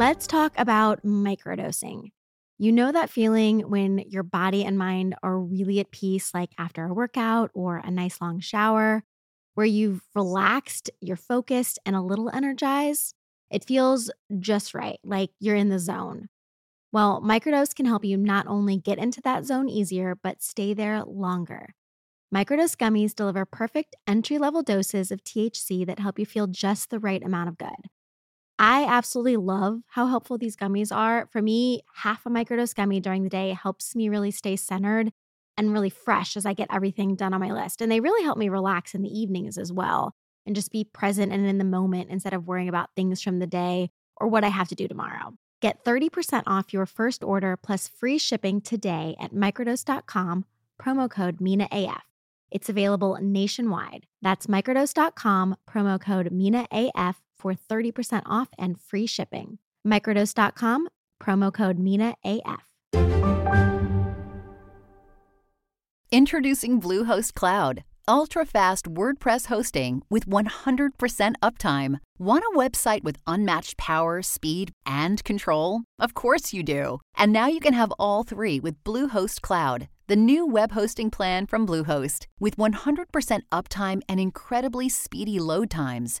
let's talk about microdosing. You know that feeling when your body and mind are really at peace, like after a workout or a nice long shower, where you've relaxed, you're focused, and a little energized? It feels just right, like you're in the zone. Well, microdose can help you not only get into that zone easier, but stay there longer. Microdose gummies deliver perfect entry level doses of THC that help you feel just the right amount of good. I absolutely love how helpful these gummies are. For me, half a microdose gummy during the day helps me really stay centered and really fresh as I get everything done on my list. And they really help me relax in the evenings as well and just be present and in the moment instead of worrying about things from the day or what I have to do tomorrow. Get 30% off your first order plus free shipping today at microdose.com, promo code MINAAF. It's available nationwide. That's microdose.com, promo code MINAAF for 30% off and free shipping. Microdose.com, promo code MINAAF. Introducing Bluehost Cloud, ultra fast WordPress hosting with 100% uptime. Want a website with unmatched power, speed, and control? Of course you do. And now you can have all three with Bluehost Cloud, the new web hosting plan from Bluehost. With 100% uptime and incredibly speedy load times,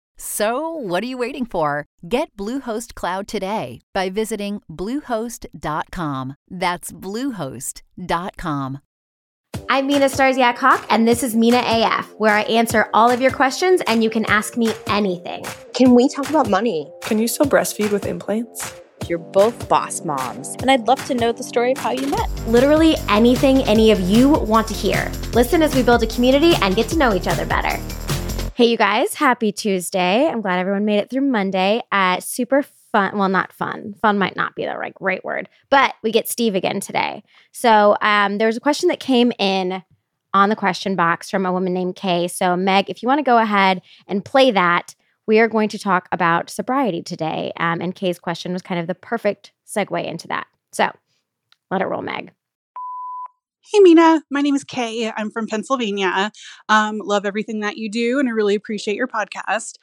So, what are you waiting for? Get Bluehost Cloud today by visiting Bluehost.com. That's Bluehost.com. I'm Mina Starsiak Hawk, and this is Mina AF, where I answer all of your questions and you can ask me anything. Can we talk about money? Can you still breastfeed with implants? You're both boss moms, and I'd love to know the story of how you met. Literally anything any of you want to hear. Listen as we build a community and get to know each other better. Hey, you guys, happy Tuesday. I'm glad everyone made it through Monday. Uh, super fun. Well, not fun. Fun might not be the right, right word, but we get Steve again today. So um, there was a question that came in on the question box from a woman named Kay. So, Meg, if you want to go ahead and play that, we are going to talk about sobriety today. Um, and Kay's question was kind of the perfect segue into that. So, let it roll, Meg. Hey, Mina. My name is Kay. I'm from Pennsylvania. Um, love everything that you do, and I really appreciate your podcast.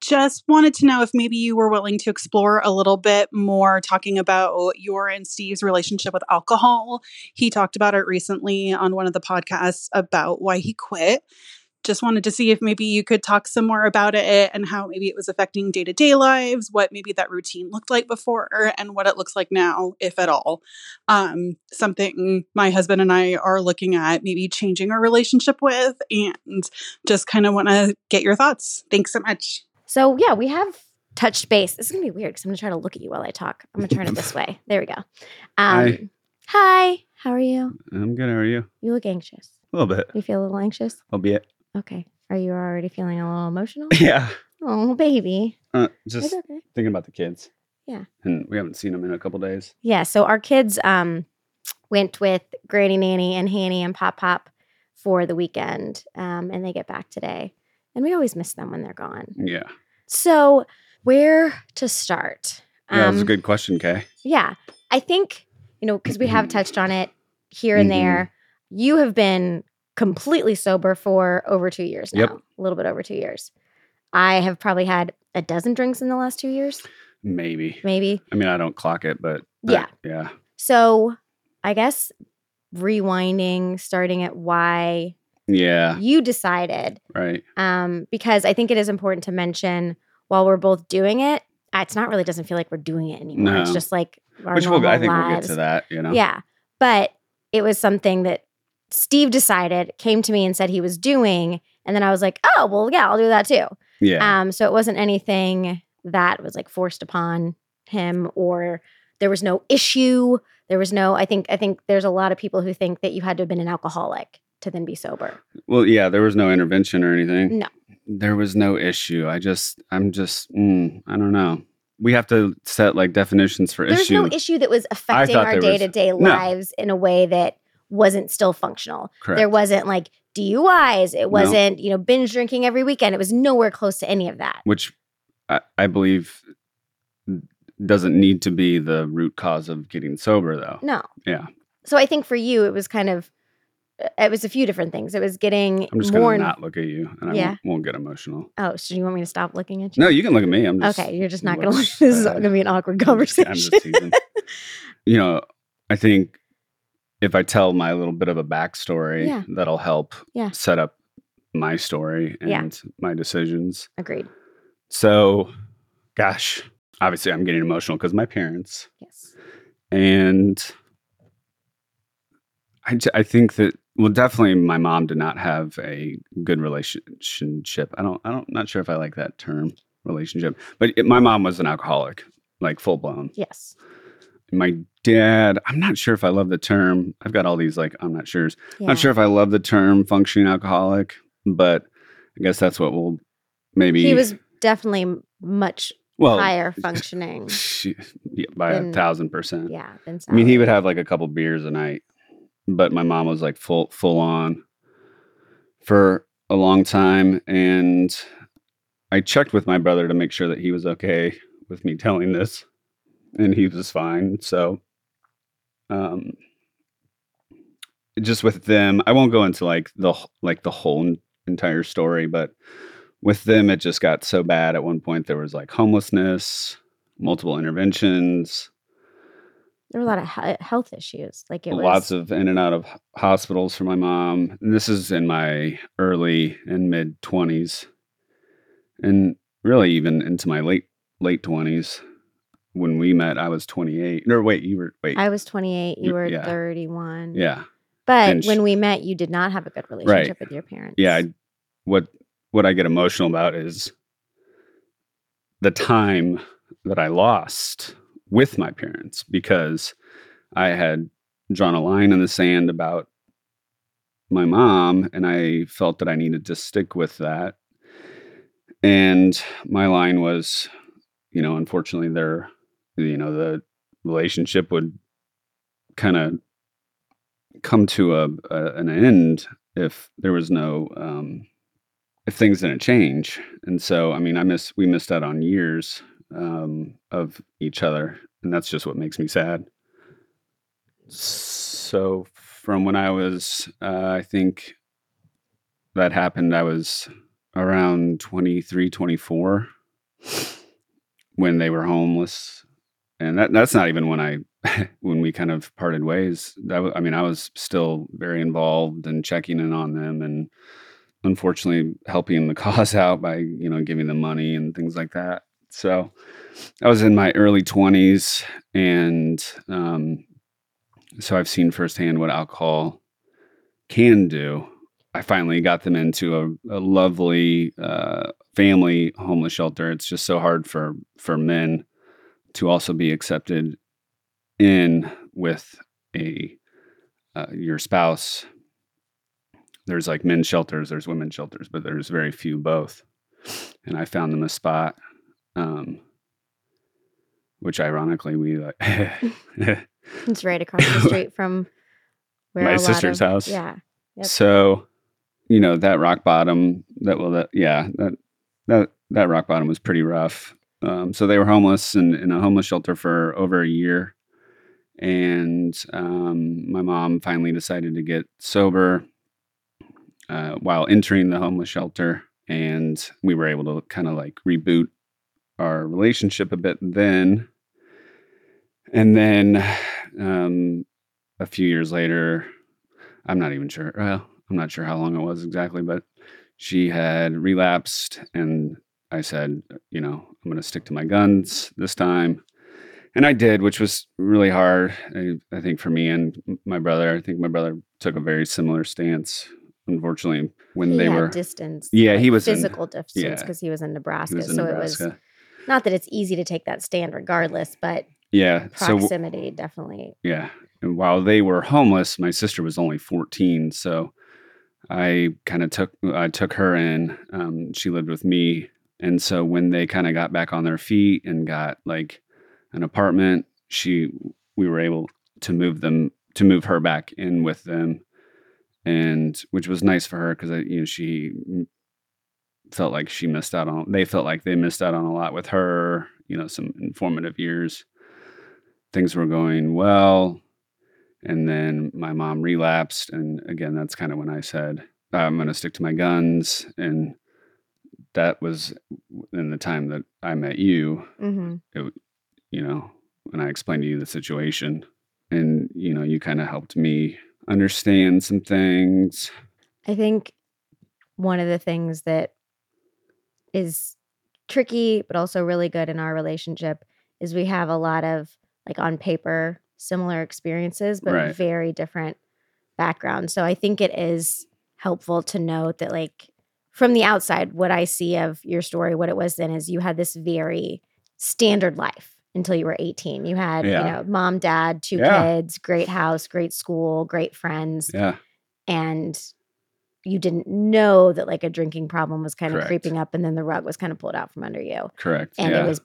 Just wanted to know if maybe you were willing to explore a little bit more talking about your and Steve's relationship with alcohol. He talked about it recently on one of the podcasts about why he quit just wanted to see if maybe you could talk some more about it and how maybe it was affecting day to day lives, what maybe that routine looked like before, and what it looks like now, if at all. Um, something my husband and I are looking at maybe changing our relationship with, and just kind of want to get your thoughts. Thanks so much. So, yeah, we have touched base. This is going to be weird because I'm going to try to look at you while I talk. I'm going to turn it this way. There we go. Um, Hi. Hi. How are you? I'm good. How are you? You look anxious. A little bit. You feel a little anxious? Albeit. Okay. Are you already feeling a little emotional? Yeah. Oh, baby. Uh, just okay. thinking about the kids. Yeah. And we haven't seen them in a couple days. Yeah. So our kids um, went with Granny Nanny and Hanny and Pop Pop for the weekend, um, and they get back today. And we always miss them when they're gone. Yeah. So where to start? Yeah, that was a Um, good question, Kay. Yeah. I think, you know, because we have touched on it here and Mhm. there, you have been completely sober for over two years now, Yep. a little bit over two years. I have probably had a dozen drinks in the last two years, Maybe. maybe. I mean, I don't clock it, but Yeah. Yeah. So I guess rewinding, starting at why Yeah. you decided, Right. um, because I think it is important to mention while we're both doing it, it's not really doesn't feel like we're doing it anymore. It's just like our Which we'll, I think we'll get to that, you know? Yeah. But it was something that Steve decided, came to me and said he was doing. And then I was like, oh, well, yeah, I'll do that too. Yeah. Um, so it wasn't anything that was like forced upon him or there was no issue. There was no, I think, I think there's a lot of people who think that you had to have been an alcoholic to then be sober. well, yeah, there was no intervention or anything. No. There was no issue. I just, I'm just, mm, I don't know. We have to set like definitions for There's issue. no issue that was affecting our day to day no. lives in a way that wasn't still functional. Correct. There wasn't like DUIs. It wasn't, you know, binge drinking every weekend. It was nowhere close to any of that. which I, I believe doesn't need to be the root cause of getting sober, though. No. Yeah. So I think for you, it was kind of, uh, it was a few different things. It was getting I'm just more. gonna not look at you, and I Yeah. won't, won't get emotional. oh, so you want me to stop looking at you? No, you can look at me. I'm just okay, you're just not going to. looks This is to be an awkward I'm just- conversation. I'm just you know, I think if I tell my little bit of a backstory, Yeah. that'll help Yeah. set up my story and Yeah. my decisions. Agreed. So, gosh, obviously, I'm getting emotional because my parents Yes. and I, j- I think that well definitely my mom did not have a good relationship i don't i don't not sure if i like that term relationship but it, my mom was an alcoholic like full blown Yes. My dad i'm not sure if i love the term i've got all these like i'm not sure Yeah. not sure if i love the term functioning alcoholic but i guess that's what we'll maybe He was definitely much well higher functioning. yeah, by a thousand percent Yeah. I mean, he would have like a couple beers a night, but my mom was like full full on for a long time, and I checked with my brother to make sure that he was okay with me telling this, and he was fine. So, um, just with them, I won't go into like the like the whole entire story, but with them, it just got so bad. At one point, there was like homelessness, multiple interventions. There were a lot of he- health issues. Like it was lots of in and out of hospitals for my mom. And this is in my early and mid 20s. And really even into my late late 20s. When we met, I was 28. No, wait, you were wait. I was 28. You You- were yeah. 31. yeah. But And when we met, you did not have a good relationship with your parents. Yeah, I, what what I get emotional about is the time that I lost with my parents because I had drawn a line in the sand about my mom and I felt that I needed to stick with that. And my line was, you know, unfortunately their you know, the relationship would kind of come to a, a an end if there was no um if things didn't change. And so i mean i miss we missed out on years um of each other and that's just what makes me sad. So from when i was uh, i think that happened i was around 23 24 when they were homeless and that that's not even when i when we kind of parted ways. That i mean i was still very involved and checking in on them and unfortunately helping the cause out by you know giving them money and things like that. So i was in my early 20s and um, so i've seen firsthand what alcohol can do. I finally got them into a, a lovely uh, family homeless shelter. It's just so hard for for men to also be accepted in with a uh, your spouse there's like men's shelters there's women's shelters but there's very few both and i found them a spot um which ironically we like It's right across the street from where My sister's of- house. Yeah. Yep. so you know that rock bottom that well that yeah that that that rock bottom was pretty rough um, so they were homeless and in a homeless shelter for over a year. And um, my mom finally decided to get sober uh, while entering the homeless shelter. And we were able to kind of like reboot our relationship a bit then. And then um, a few years later i'm not even sure well i'm not sure how long it was exactly but she had relapsed. And i said you know i'm going to stick to my guns this time and i did which was really hard I, I think for me and my brother i think my brother took a very similar stance unfortunately when he they were distance. Yeah, like he was in- physical distance yeah. because he was in Nebraska. was in so it was not that it's easy to take that stand regardless, but yeah so proximity definitely. Yeah. And while they were homeless, my sister was only 14. So I kind of took I took her in. Um, she lived with me. And so when they kind of got back on their feet and got like an apartment, she we were able to move them to move her back in with them, and which was nice for her because uh, you know she felt like she missed out on. They felt like they missed out on a lot with her. You know, some informative years. Things were going well, and then my mom relapsed, and again, that's kind of when I said I'm going to stick to my guns and that was in the time that I met you. Mm-hmm. It, you know, when I explained to you the situation, and you know, you kind of helped me understand some things. I think one of the things that is tricky, but also really good in our relationship is we have a lot of like on paper similar experiences, but Right. very different backgrounds. So I think it is helpful to note that, like, from the outside, what I see of your story, what it was then is you had this very standard life until you were 18. You had, Yeah. you know, mom, dad, two Yeah. kids, great house, great school, great friends. Yeah, and you didn't know that like a drinking problem was kind of creeping up and then the rug was kind of pulled out from under you. Correct. and yeah, it was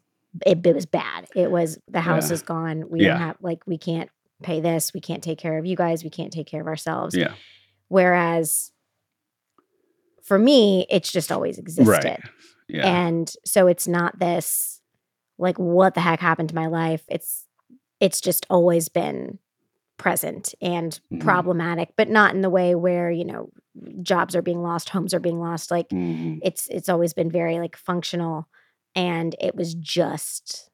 it, it was bad. It was the house is gone. We don't have like we can't pay this. We can't take care of you guys. We can't take care of ourselves. Yeah, whereas for me it's just always existed right. Yeah, and so it's not this like what the heck happened to my life it's it's just always been present and Mhm. problematic but not in the way where you know jobs are being lost homes are being lost like Mhm. it's it's always been very like functional and it was just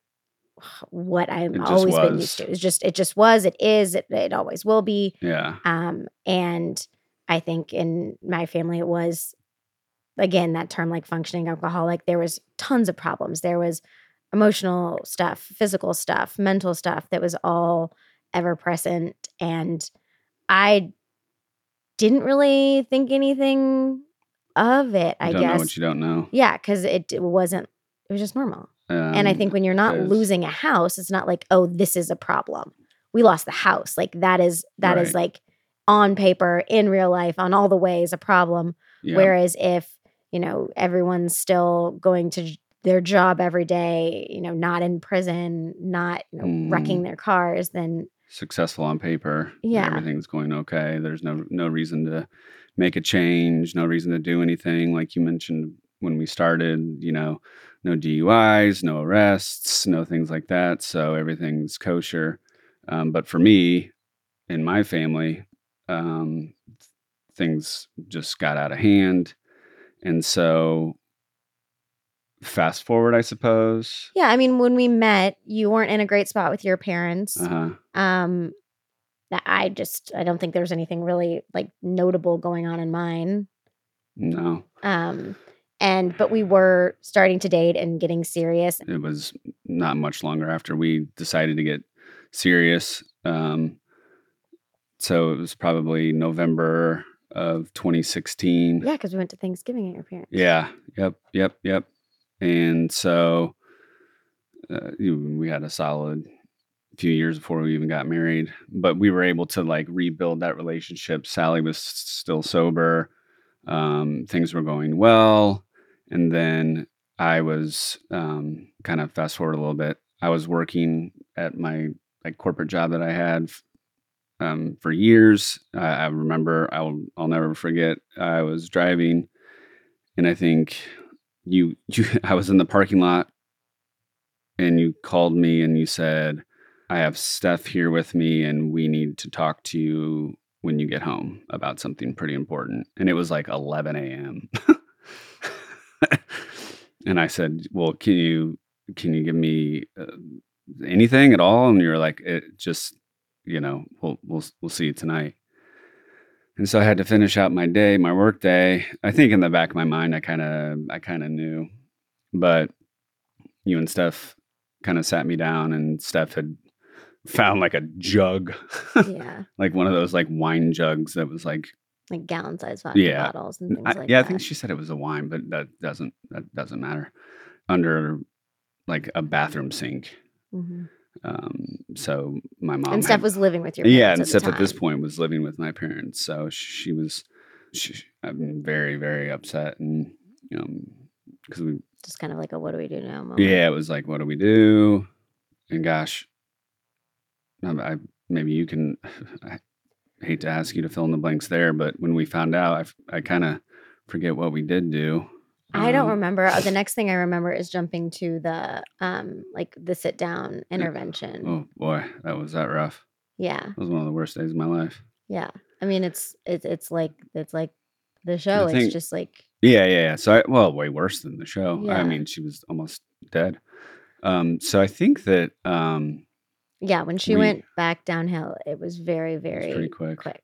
what i'm It always been used was. to it's just it just was it is it, it always will be yeah, um, and I think in my family, it was again that term like functioning alcoholic. There was tons of problems. There was emotional stuff, physical stuff, mental stuff that was all ever present. And I didn't really think anything of it, I don't guess. know what you don't know. yeah, because it, it wasn't, it was just normal. and I Um, think when you're not losing a house, it's not like, oh, this is a problem. We lost the house. Like that is that is Right. like on paper, in real life, on all the ways a problem. yeah, Whereas if, you know, everyone's still going to their job every day, you know, not in prison, not you know, Mm. wrecking their cars, then successful on paper. Yeah. everything's going okay. There's no no reason to make a change. No reason to do anything. Like you mentioned when we started, you know, no DUIs, no arrests, no things like that. So everything's kosher. Um, but for me, in my family, um, things just got out of hand, and so fast forward, I suppose. yeah, I mean, when we met, you weren't in a great spot with your parents. Uh-huh. Um that I just I don't think there's anything really like notable going on in mine. No, Um, and but we were starting to date and getting serious. it was not much longer after we decided to get serious. Um, so it was probably November of 2016. Yeah, because we went to Thanksgiving at your parents. Yeah. Yep. Yep. Yep. And so uh, we had a solid few years before we even got married, but we were able to like rebuild that relationship. Sally was still sober. Um, things were going well. And then I was um, kind of fast forward a little bit. I was working at my like corporate job that I had um, for years. I, remember I'll I'll never forget. I was driving, and I think you you I was in the parking lot, and you called me and you said, "I have Steph here with me, and we need to talk to you." When you get home about something pretty important. And it was like 11 a.m. and I said, "Well, can you can you give me uh, anything at all?" And you're like, "It just, you know, we'll we'll we'll see you tonight." And so I had to finish out my day, my work day. I think in the back of my mind, I kind of I kind of knew, but you and Steph kind of sat me down, and Steph had found like a jug, yeah, like one of those like wine jugs that was like like gallon sized vodka Yeah. bottles and things I, like yeah, that. I think she said it was a wine, but that doesn't that doesn't matter. Under like a bathroom sink. Mhm. Um, so my mom and Steph had- was living with your parents. yeah, and at Steph at this point was living with my parents, so she was she, I'm very very upset and um because we Just kind of like a what do we do now moment. yeah it was like what do we do and gosh I, I maybe you can I, hate to ask you to fill in the blanks there, but when we found out, I, I kind of forget what we did do. I don't Um, remember. Uh, The next thing I remember is jumping to the um like the sit down intervention. Oh boy, that was that rough. Yeah. That was one of the worst days of my life. Yeah. I mean it's it's it's like it's like the show. think- it's just like Yeah, yeah, yeah. So, I, well, way worse than the show. Yeah. I mean, she was almost dead. Um, so I think that um, yeah, when she We- went back downhill, it was very, it was very pretty quick. quick.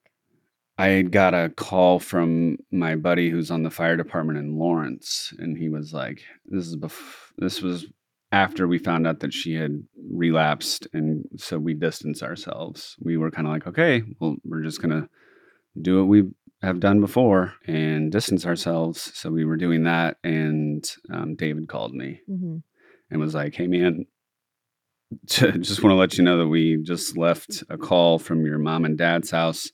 I got a call from my buddy who's on the fire department in Lawrence, and he was like, "This is bef- this was after we found out that she had relapsed, and so we distanced ourselves. We were kind of like, okay, well, we're just gonna do what we have done before and distance ourselves. So we were doing that, and um, David called me hmm and was like, "Hey, man." Just want to let you know that we just left a call from your mom and dad's house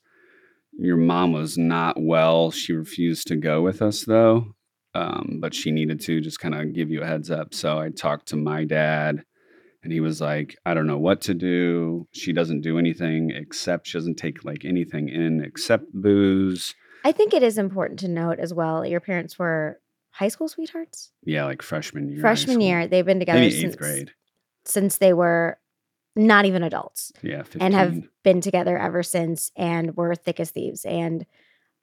your mom was not well. She refused to go with us though, um, but she needed to just kind of give you a heads up. So I talked to my dad, and he was like, "I don't know what to do. She doesn't do anything except she doesn't take like anything in except booze. I think it is important to note as well. Your parents were high school sweethearts. Yeah, like freshman year, Freshman year, they've been together maybe eighth since grade. since they were not even adults. Yeah, 15. and have been together ever since and were thick as thieves. And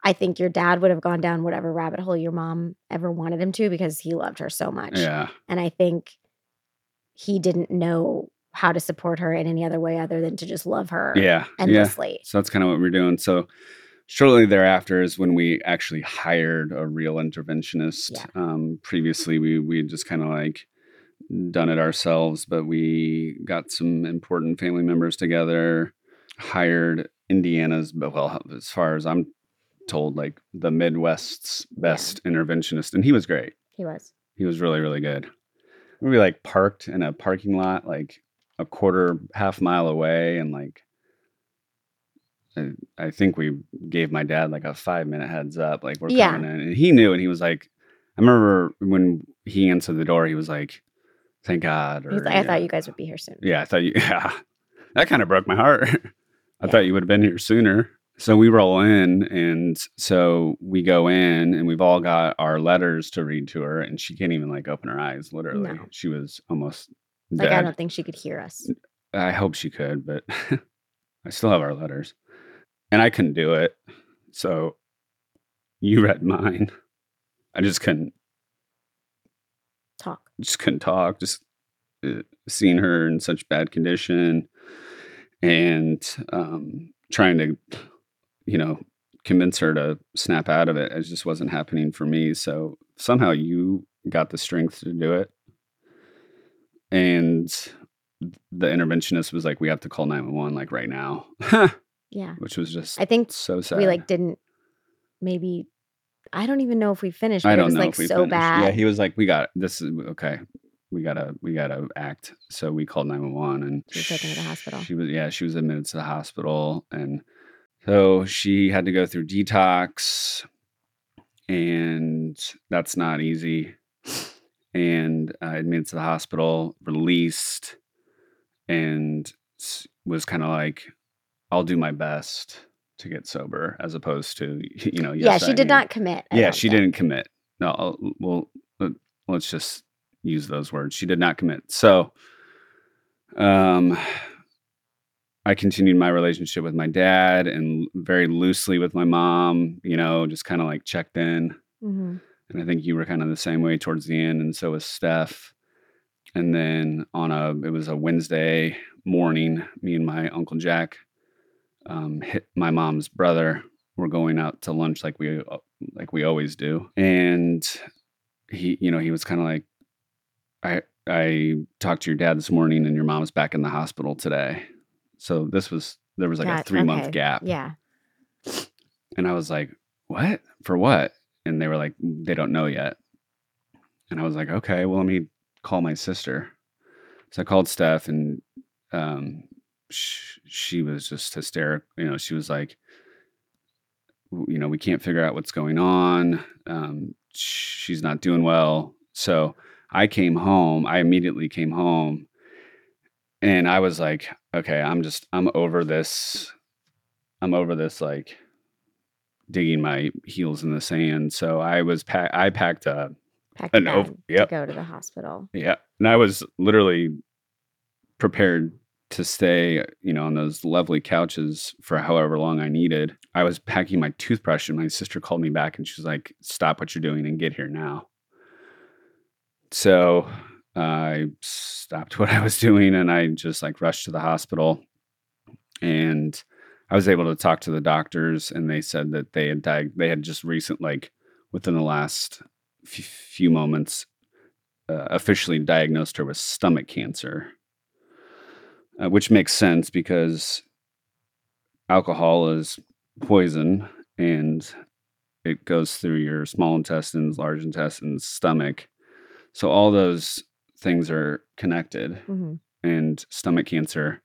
I think your dad would have gone down whatever rabbit hole your mom ever wanted him to because he loved her so much. yeah, And I think he didn't know how to support her in any other way other than to just love her yeah, yeah. endlessly. So that's kind of what we're doing. So shortly thereafter is when we actually hired a real interventionist. Yeah. Um, previously, we we just kind of like done it ourselves, but we got some important family members together, hired Indiana's, but well, as far as I'm told, like the Midwest's best interventionist, and he was great. He was. He was really, really good. We like parked in a parking lot, like a quarter, half mile away, and like I, I think we gave my dad like a five minute heads up, like we're Yeah. coming in, and he knew, and he was like, I remember when he answered the door, he was like, "Thank God." Or, like, I yeah. thought you guys would be here soon. Yeah, I thought you. Yeah, that kind of broke my heart. I Yeah. thought you would have been here sooner. So we roll in, and so we go in, and we've all got our letters to read to her, and she can't even like open her eyes. Literally, No. she was almost Like, dead. I don't think she could hear us. I hope she could, but I still have our letters, and I couldn't do it. So you read mine. I just couldn't. Talk. just couldn't talk. Just uh, seeing her in such bad condition, and um, trying to, you know, convince her to snap out of it. It just wasn't happening for me. So somehow you got the strength to do it, and the interventionist was like, "We have to call nine one one like right now," Yeah. which was just I think so sad. we like didn't maybe I don't even know if we finished. But I it don't was know like if we so finished. bad. Yeah, he was like, "We got this is okay. We gotta we gotta act." So we called nine one one, and She was taken to the hospital. She was yeah, she was admitted to the hospital, and so she had to go through detox, and that's not easy. And uh, admitted to the hospital, released, and was kind of like, "I'll do my best." To get sober, as opposed to you know, yeah, she I did need- not commit. I yeah, she think. didn't commit. No, I'll- well, let- let's just use those words. She did not commit. So, um, I continued my relationship with my dad and very loosely with my mom. You know, just kind of like checked in. Mhm. And I think you were kind of the same way towards the end, and so was Steph. And then on a, it was a Wednesday morning. Me and my uncle Jack, um, hit my mom's brother. Were going out to lunch like we like we always do, and he, you know, he was kind of like, I I talked to your dad this morning, and your mom's back in the hospital today. So this was there was like a three month gap. Yeah. And I was like, what? For what? And they were like, they don't know yet. And I was like, okay, well, let me call my sister. So I called Steph and um, sh- she was just hysterical. You know, she was like, you know, we can't figure out what's going on. Um, she's not doing well. So I came home. I immediately came home and I was like, okay, I'm just, I'm over this I'm over this like digging my heels in the sand. So I was pack I packed a Pack An your ov- yep. to go to the hospital. yeah, and I was literally prepared to stay, you know, on those lovely couches for however long I needed. I was packing my toothbrush and my sister called me back and she was like, "Stop what you're doing and get here now." So I stopped what I was doing and I just like rushed to the hospital and I was able to talk to the doctors and they said that they had diag- they had just recent like within the last f- few moments uh, officially diagnosed her with stomach cancer, uh, which makes sense because alcohol is poison and it goes through your small intestines, large intestines, stomach. So all those things are connected, hmm and stomach cancer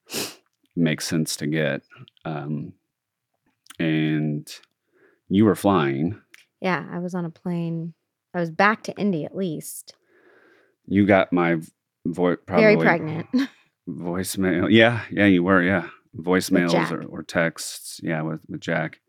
makes sense to get. Um, and you were flying. Yeah, I was on a plane. I was back to Indy at least. You got my voice. Very pregnant. voicemail. Yeah, yeah, you were. Yeah, voicemails or, or texts. Yeah, with with Jack.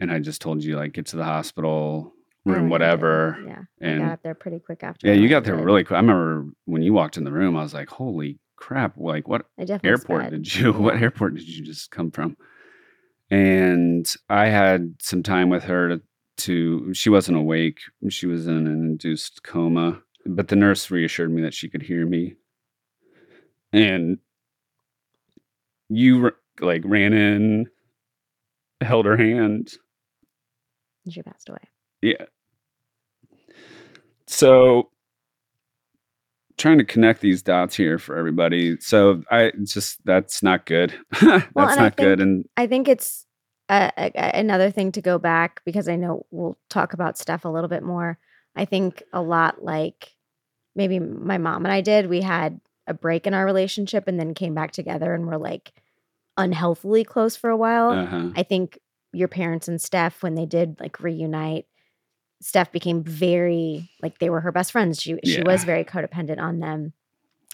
And I just told you like get to the hospital oh, room, landed. whatever. Yeah, I And got up there pretty quick after. yeah, you got there really quick. I remember when you walked in the room, I was like, "Holy crap! Like, what I airport sped. did you? What airport did you just come from?" And I had some time with her to. to she wasn't awake. She was in an induced coma, but the nurse reassured me that she could hear me. And you like ran in, held her hand. She passed away. Yeah. So trying to connect these dots here for everybody. So I just that's not good. that's I not good. And I think it's a- another thing to go back because I know we'll talk about stuff a little bit more. I think a lot like maybe my mom and I did. We had a break in our relationship and then came back together and were like unhealthily close for a while. uh-huh. I think your parents and Steph, when they did like reunite, Steph became very like they were her best friends. She she was very codependent on them.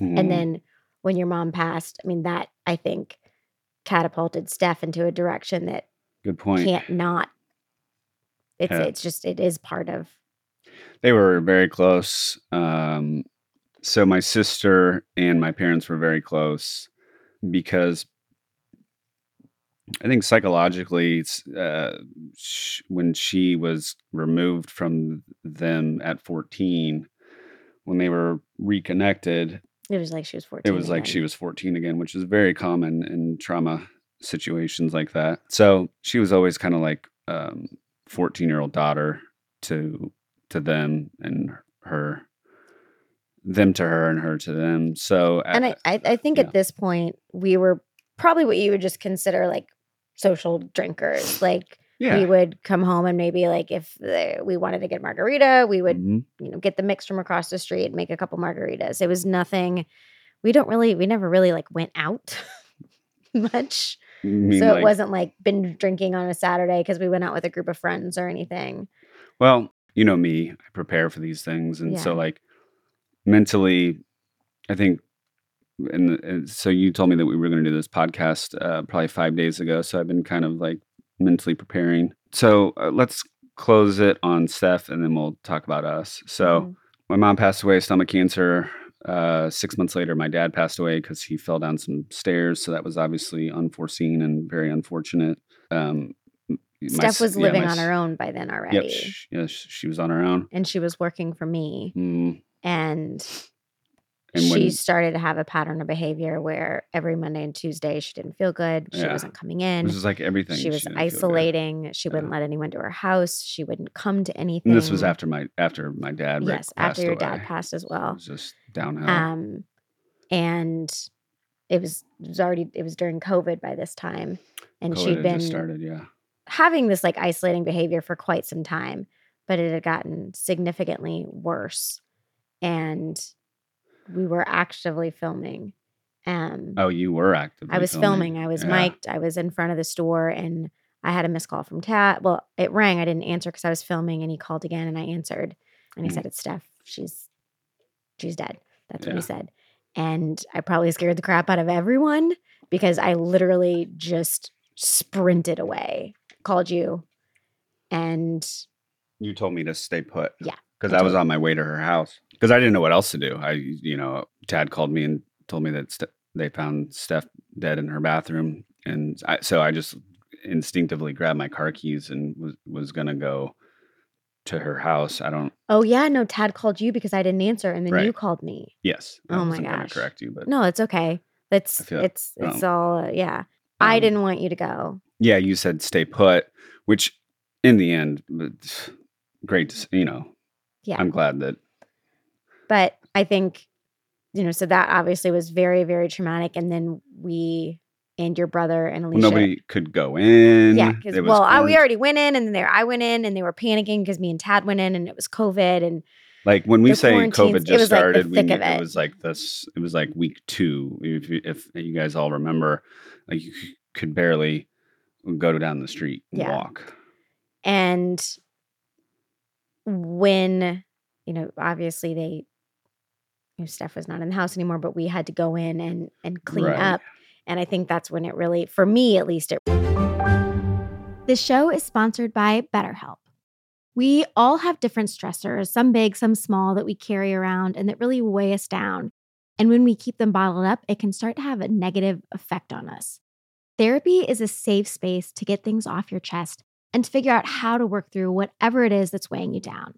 Mhm. And then when your mom passed, I mean that I think catapulted Steph into a direction that good point. can't not. It's Yeah. it's just it is part of They were very close. Um, so my sister and my parents were very close because I think psychologically, uh, sh- when she was removed from them at 14, when they were reconnected, it was like she was fourteen. it was like she again. was 14 again, which is very common in trauma situations like that. So she was always kind of like um 14 year old daughter to to them and her them to her and her to them. So and uh, I, I, I think yeah. at this point we were probably what you would just consider like social drinkers. Like yeah. we would come home and maybe like if the, we wanted to get margarita, we would Mhm. you know get the mix from across the street, and make a couple margaritas. It was nothing. We don't really, we never really like went out much. Mean so like- it wasn't like been drinking on a Saturday because we went out with a group of friends or anything. Well, you know me, I prepare for these things. And so, like, mentally, I think, and, and so you told me that we were going to do this podcast uh, probably five days ago. So I've been kind of like mentally preparing. So uh, let's close it on Steph and then we'll talk about us. So Mhm. my mom passed away, stomach cancer. Uh, six months later, my dad passed away because he fell down some stairs. So that was obviously unforeseen and very unfortunate. Um, m- my Steph was yeah, living my on her own by then already. Yep. sh- Yes, she was on her own. And she was working for me. Mm, And, and she when started to have a pattern of behavior where every Monday and Tuesday she didn't feel good. She Yeah. wasn't coming in. was just like everything, She was good. isolating. She wouldn't Yeah. let anyone to her house. She wouldn't come to anything. And this was after my after my dad. Yes, after your away. dad passed as well. just downhill. Um, and it was it was already it was during COVID by this time, and COVID she'd been started. Yeah. having this like isolating behavior for quite some time, but it had gotten significantly worse, and we were actively filming. Um, Oh, you were active. I was filming. I was Yeah. mic'd. I was in front of the store, and I had a missed call from Tad. Well, it rang. I didn't answer because I was filming, and he called again, and I answered, and he Mhm. said, "It's Steph. She's she's dead." That's what he said, and I probably scared the crap out of everyone because I literally just sprinted away, called you, and You told me to stay put. Yeah, Because I I was on my way to her house. Because I didn't know what else to do. I, you know, Tad called me and told me that Ste- they found Steph dead in her bathroom, and I, so I just instinctively grabbed my car keys and was was gonna go to her house. I don't. oh yeah, no, Tad called you because I didn't answer, and then you called me. Yes. I Oh my gosh. correct you, but No, it's okay. That's I like- it's it's all uh, yeah. I um, didn't want you to go. Yeah, you said stay put, which in the end, it's great. You know, Yeah. I'm glad that but I think, you know, so that obviously was very, very traumatic. And then we and your brother and well, Alicia. nobody could go in. yeah, because well, I, we already went in, and then there I went in, and they were panicking because me and Tad went in, and it was COVID, and Like when we say COVID just was like started, we knew- it. it. was like this. It was like week two. If, you- if you guys all remember, like you could barely go down the street and Yeah. walk. and when you know, obviously they. You know, Steph was not in the house anymore, but we had to go in and and clean Right. up. And I think that's when it really, for me at least, it. This show is sponsored by BetterHelp. We all have different stressors, some big, some small, that we carry around and that really weigh us down. And when we keep them bottled up, it can start to have a negative effect on us. Therapy is a safe space to get things off your chest and to figure out how to work through whatever it is that's weighing you down.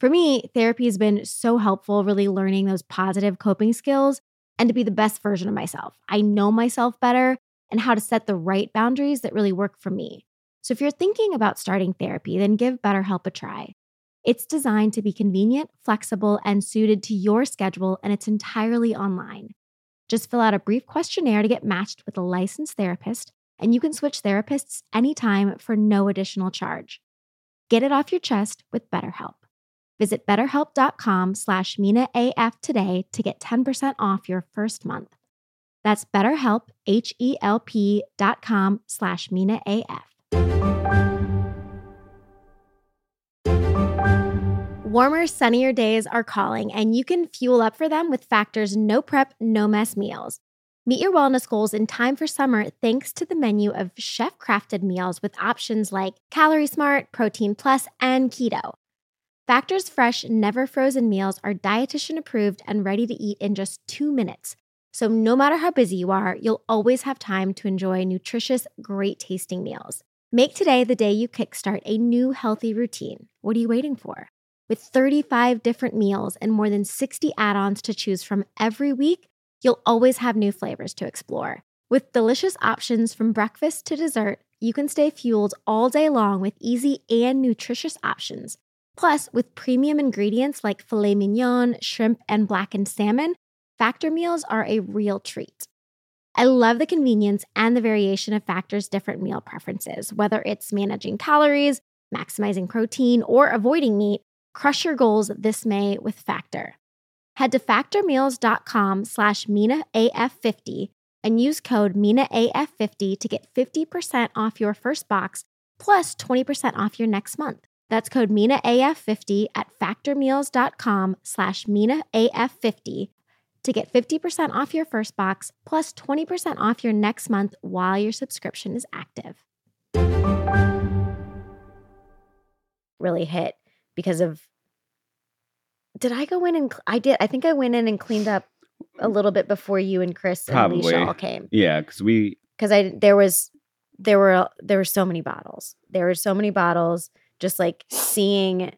For me, therapy has been so helpful, really learning those positive coping skills and to be the best version of myself. I know myself better and how to set the right boundaries that really work for me. So if you're thinking about starting therapy, then give BetterHelp a try. It's designed to be convenient, flexible, and suited to your schedule, and it's entirely online. Just fill out a brief questionnaire to get matched with a licensed therapist, and you can switch therapists anytime for no additional charge. Get it off your chest with BetterHelp. Visit betterhelp.com slash MinaAF today to get 10% off your first month. That's betterhelp, H-E-L-P dot com slash MinaAF. Warmer, sunnier days are calling, and you can fuel up for them with Factor's no prep, no mess meals. Meet your wellness goals in time for summer thanks to the menu of chef crafted meals with options like Calorie Smart, Protein Plus, and Keto. Factor's fresh, never frozen meals are dietitian approved and ready to eat in just two minutes. So, no matter how busy you are, you'll always have time to enjoy nutritious, great tasting meals. Make today the day you kickstart a new healthy routine. What are you waiting for? With 35 different meals and more than 60 add ons to choose from every week, you'll always have new flavors to explore. With delicious options from breakfast to dessert, you can stay fueled all day long with easy and nutritious options. Plus, with premium ingredients like filet mignon, shrimp, and blackened salmon, Factor meals are a real treat. I love the convenience and the variation of Factor's different meal preferences. Whether it's managing calories, maximizing protein, or avoiding meat, crush your goals this May with Factor. Head to factormeals.com slash MinaAF50 and use code MinaAF50 to get 50% off your first box plus 20% off your next month. That's code MinaAF50 at factormeals.com slash MinaAF50 to get 50% off your first box plus 20% off your next month while your subscription is active. Really hit because of. Did I go in and cl- I did? I think I went in and cleaned up a mm. little bit before you and Chris and Probably. Alicia all came Yeah, because we because I there was there were there were so many bottles. There were so many bottles. Just like seeing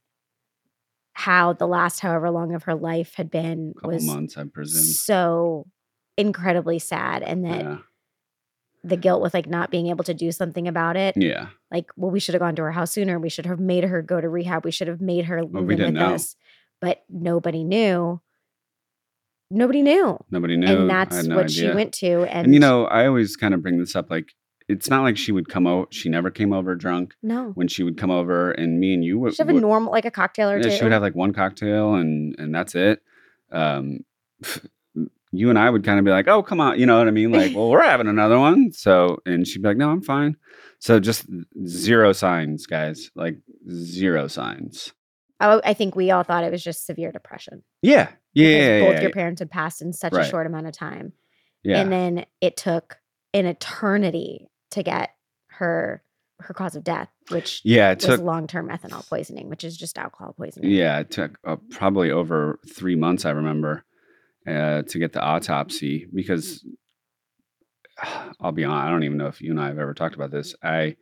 how the last however long of her life had been couple was months, I presume. so incredibly sad, and that Yeah, the guilt with like not being able to do something about it. yeah. Like, well, we should have gone to her house sooner. We should have made her go to rehab. We should have made her move we didn't with know. us. But nobody knew. Nobody knew. Nobody knew. and that's no what she went to. And, And you know, I always kind of bring this up. Like, it's not like she would come out. She never came over drunk. no. When she would come over, and me and you would, She have a would- normal, like a cocktail or yeah, two. she would have like one cocktail, and and that's it. Um, you and I would kind of be like, "Oh, come on," you know what I mean? Like, well, we're having another one. So, and she'd be like, "No, I'm fine." So just zero signs, guys. Like zero signs. I, I think we all thought it was just severe depression. Yeah, yeah, both yeah, your yeah. parents had passed in such a short amount of time. yeah. And then it took an eternity to get her her cause of death, which Yeah, it was took long term ethanol poisoning, which is just alcohol poisoning. Yeah, it took uh, probably over three months. I remember uh, to get the autopsy because I'll be honest. I don't even know if you and I have ever talked about this. I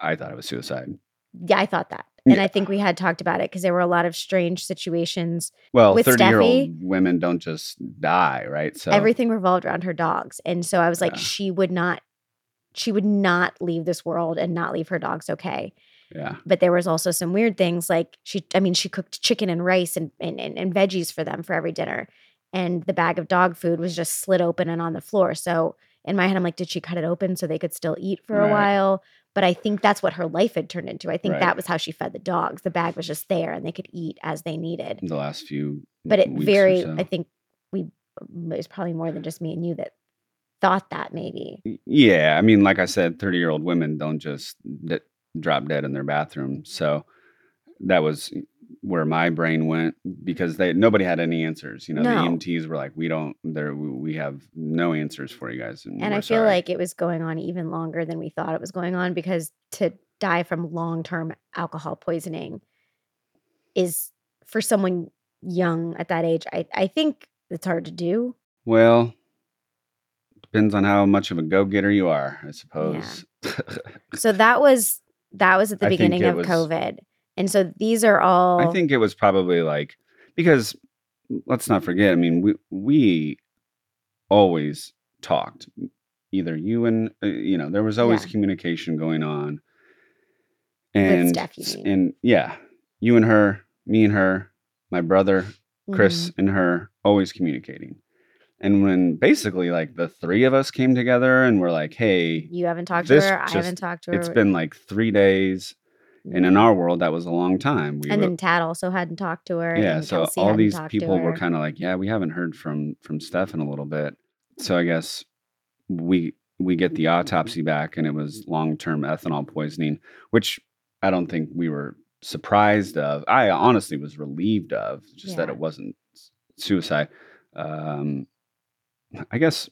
I thought it was suicide. Yeah, I thought that. And Yeah. I think we had talked about it because there were a lot of strange situations. Well, With thirty year old Steffi- women don't just die, right? So Everything revolved around her dogs. And so I was like, Yeah. she would not she would not leave this world and not leave her dogs okay. yeah, But there was also some weird things like she I mean, she cooked chicken and rice and and, and, and veggies for them for every dinner. And the bag of dog food was just slid open and on the floor. So in my head, I'm like, did she cut it open so they could still eat for a while? But I think that's what her life had turned into. I think Right. that was how she fed the dogs. The bag was just there and they could eat as they needed. the last few. But it very, so. I think we, it was probably more than just me and you that thought that maybe. Yeah, I mean, like I said, thirty-year-old women don't just d- drop dead in their bathroom. So that was where my brain went because they nobody had any answers. You know, No. the EMTs were like, "We don't. There, we have no answers for you guys." And we're I feel sorry." like it was going on even longer than we thought it was going on because to die from long term alcohol poisoning is for someone young at that age, I, I think it's hard to do. well, depends on how much of a go-getter you are, I suppose. So that was that was at the I beginning of was- COVID. And so these are all I think it was probably like because let's not forget. I mean, we we always talked. Either you and uh, you know, there was always Yeah. communication going on, and Steph, and yeah, you and her, me and her, my brother Chris Mhm. and her, always communicating. And when basically like the three of us came together and we're like, hey, you haven't talked to her. I haven't talked to her. it's been like three days, and in our world that was a long time. We and were- then Tad also hadn't talked to her. yeah so Kelsey all these people were kind of like yeah we haven't heard from from steph in a little bit. So i guess we we get the autopsy back and it was long-term ethanol poisoning which i don't think we were surprised of. I honestly was relieved of just that it wasn't suicide. Um i guess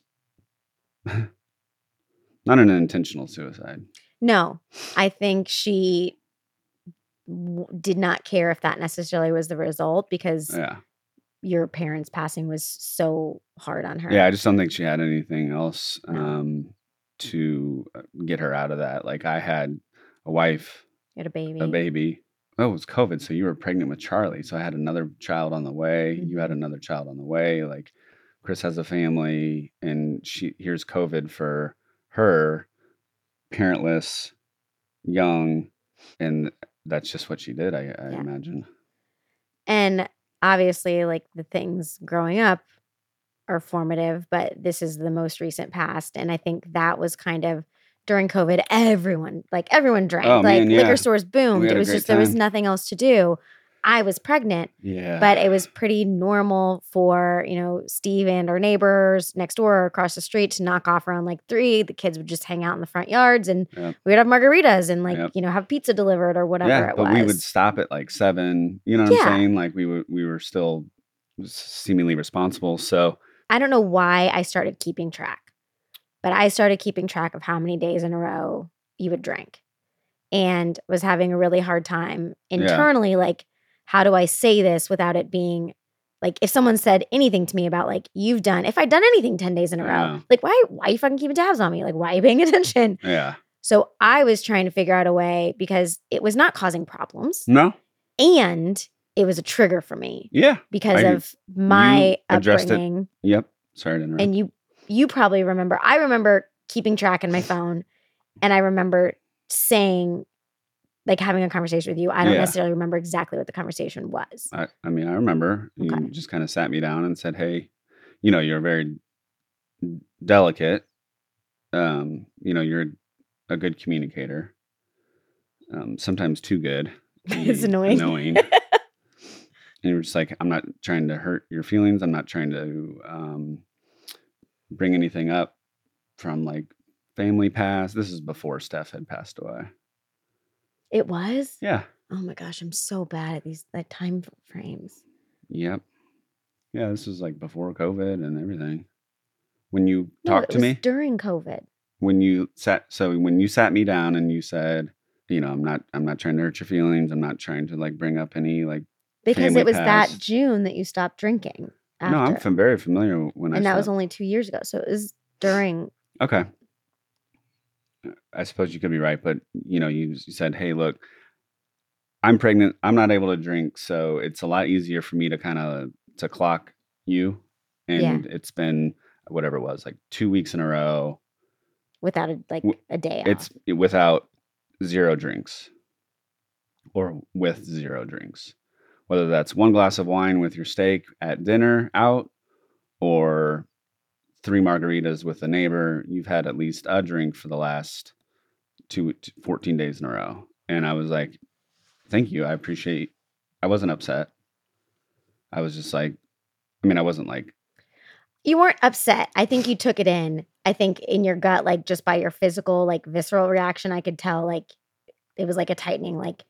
not an intentional suicide. No, I think she w- did not care if that necessarily was the result because yeah your parents' passing was so hard on her. Yeah, I just don't think she had anything else um, to uh, get her out of that. Like I had a wife, You had a baby. a baby. Oh, it was COVID, so you were pregnant with Charlie. So I had another child on the way. You had Mhm. another child on the way. Like Chris has a family, and she here's COVID for her, parentless, young, and that's just what she did. I, I Yeah. imagine. And obviously, like the things growing up are formative, but this is the most recent past. And I think that was kind of during COVID, everyone, like everyone drank. Oh, like man, yeah. liquor stores boomed. It was just, there was nothing else to do. I was pregnant. Yeah, but it was pretty normal for you know steve and our neighbors next door or across the street to knock off around like three the kids would just hang out in the front yards and Yep. we would have margaritas and like Yep. you know have pizza delivered or whatever yeah, it but was we would stop at like seven. You know what Yeah. I'm saying? Like we were we were still seemingly responsible. So i don't know why i started keeping track but i started keeping track of how many days in a row you would drink and was having a really hard time internally like how do i say this without it being like if someone said anything to me about like you've done if i'd done anything 10 days in a row Yeah. like why why are you fucking keeping tabs on me like why are you paying attention yeah, so i was trying to figure out a way because it was not causing problems no, and it was a trigger for me yeah, because I- of my addressed it. upbringing yep. Sorry to interrupt. and you you probably remember i remember keeping track in my phone and i remember saying like having a conversation with you i don't Yeah. necessarily remember exactly what the conversation was I, I mean, I remember you Okay. just kind of sat me down and said, "Hey, you know, you're very delicate. Um, you know, you're a good communicator. Um, sometimes too good. It's annoying. Annoying. and you're just like, I'm not trying to hurt your feelings. I'm not trying to um, bring anything up from like family past. This is before Steph had passed away. It was Yeah. oh my gosh i'm so bad at these like time frames Yep. Yeah, this was like before COVID and everything. When you No, talked to me, during covid when you sat so when you sat me down and you said, you know, I'm not I'm not trying to hurt your feelings. I'm not trying to like bring up any like Because it was that. June that you stopped drinking. After. no, I'm very familiar when I and that was only two years ago. So it was during. Okay. I suppose you could be right, but you know, you, you said, "Hey, look, I'm pregnant. I'm not able to drink, so it's a lot easier for me to kind of to clock you." Yeah. And it's been whatever it was, like two weeks in a row. Without a like a day. It's off. without zero drinks, or with zero drinks. Whether that's one glass of wine with your steak at dinner out, or three margaritas with a neighbor, you've had at least a drink for the last two, 14 days in a row. And I was like, thank you. I appreciate I wasn't upset. I was just like, I mean, I wasn't like, you weren't upset. I think you took it in. I think in your gut, like just by your physical, like visceral reaction, I could tell like it was like a tightening, like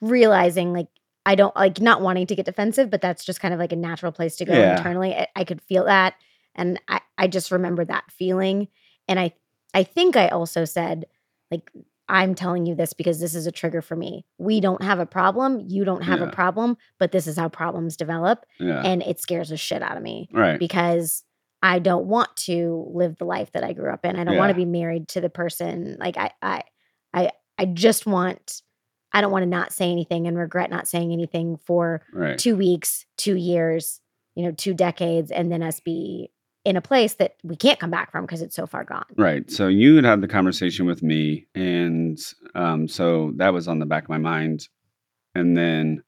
realizing like I don't like not wanting to get defensive, but that's just kind of like a natural place to go Yeah. internally. I, I could feel that. And I, I just remember that feeling. And I I think I also said, like, I'm telling you this because this is a trigger for me. We don't have a problem. You don't have Yeah. a problem, but this is how problems develop. yeah, And it scares the shit out of me right. because I don't want to live the life that I grew up in. I don't want to be married to the person. Like I I I I just want I don't want to not say anything and regret not saying anything for right. 2 weeks, 2 years, you know, 2 decades and then us be in a place that we can't come back from because it's so far gone. Right. So you had had the conversation with me, and um, so that was on the back of my mind. And then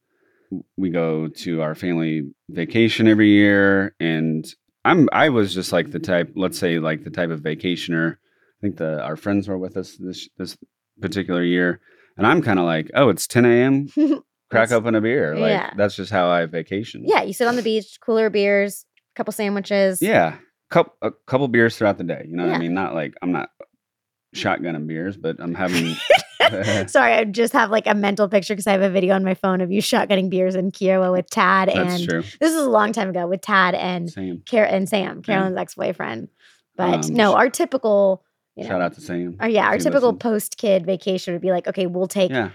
we go to our family vacation every year, and I'm I was just like the type, let's say like the type of vacationer. I think the our friends were with us this this particular year, and I'm kind of like, oh, it's 10 a.m. Crack open a beer. Like yeah. that's just how I vacation. yeah, you sit on the beach, cooler beers, couple sandwiches. Yeah. Couple a couple beers throughout the day. You know what I mean? Not like I'm not shotgunning beers, but I'm having Sorry, I just have like a mental picture because I have a video on my phone of you shotgunning beers in Kiawah with Tad that's and true. this is a long time ago with Tad and Same. Car- and Sam, Carolyn's ex-boyfriend. But Um, no, our typical, you Shout know, out to Sam. or yeah, our typical post-kid vacation would be like, okay, we'll take Yeah.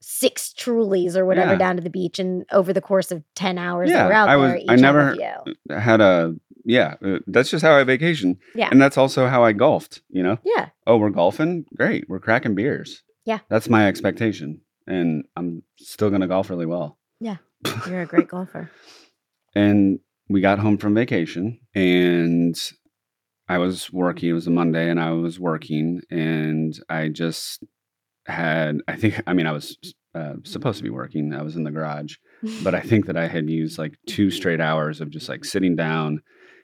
six Trulies or whatever Yeah. down to the beach, and over the course of ten hours that Yeah, we're out I there, was- each I never- had a yeah. uh, That's just how I vacation. Yeah. And that's also how I golfed. You know. Yeah, Oh, we're golfing. Great. We're cracking beers. Yeah. That's my expectation, and I'm still gonna golf really well. Yeah. You're a great golfer. and we got home from vacation and I was working. It was a Monday and I was working and I just had, I think, I mean, I was uh, supposed to be working. I was in the garage, but I think that I had used like two straight hours of just like sitting down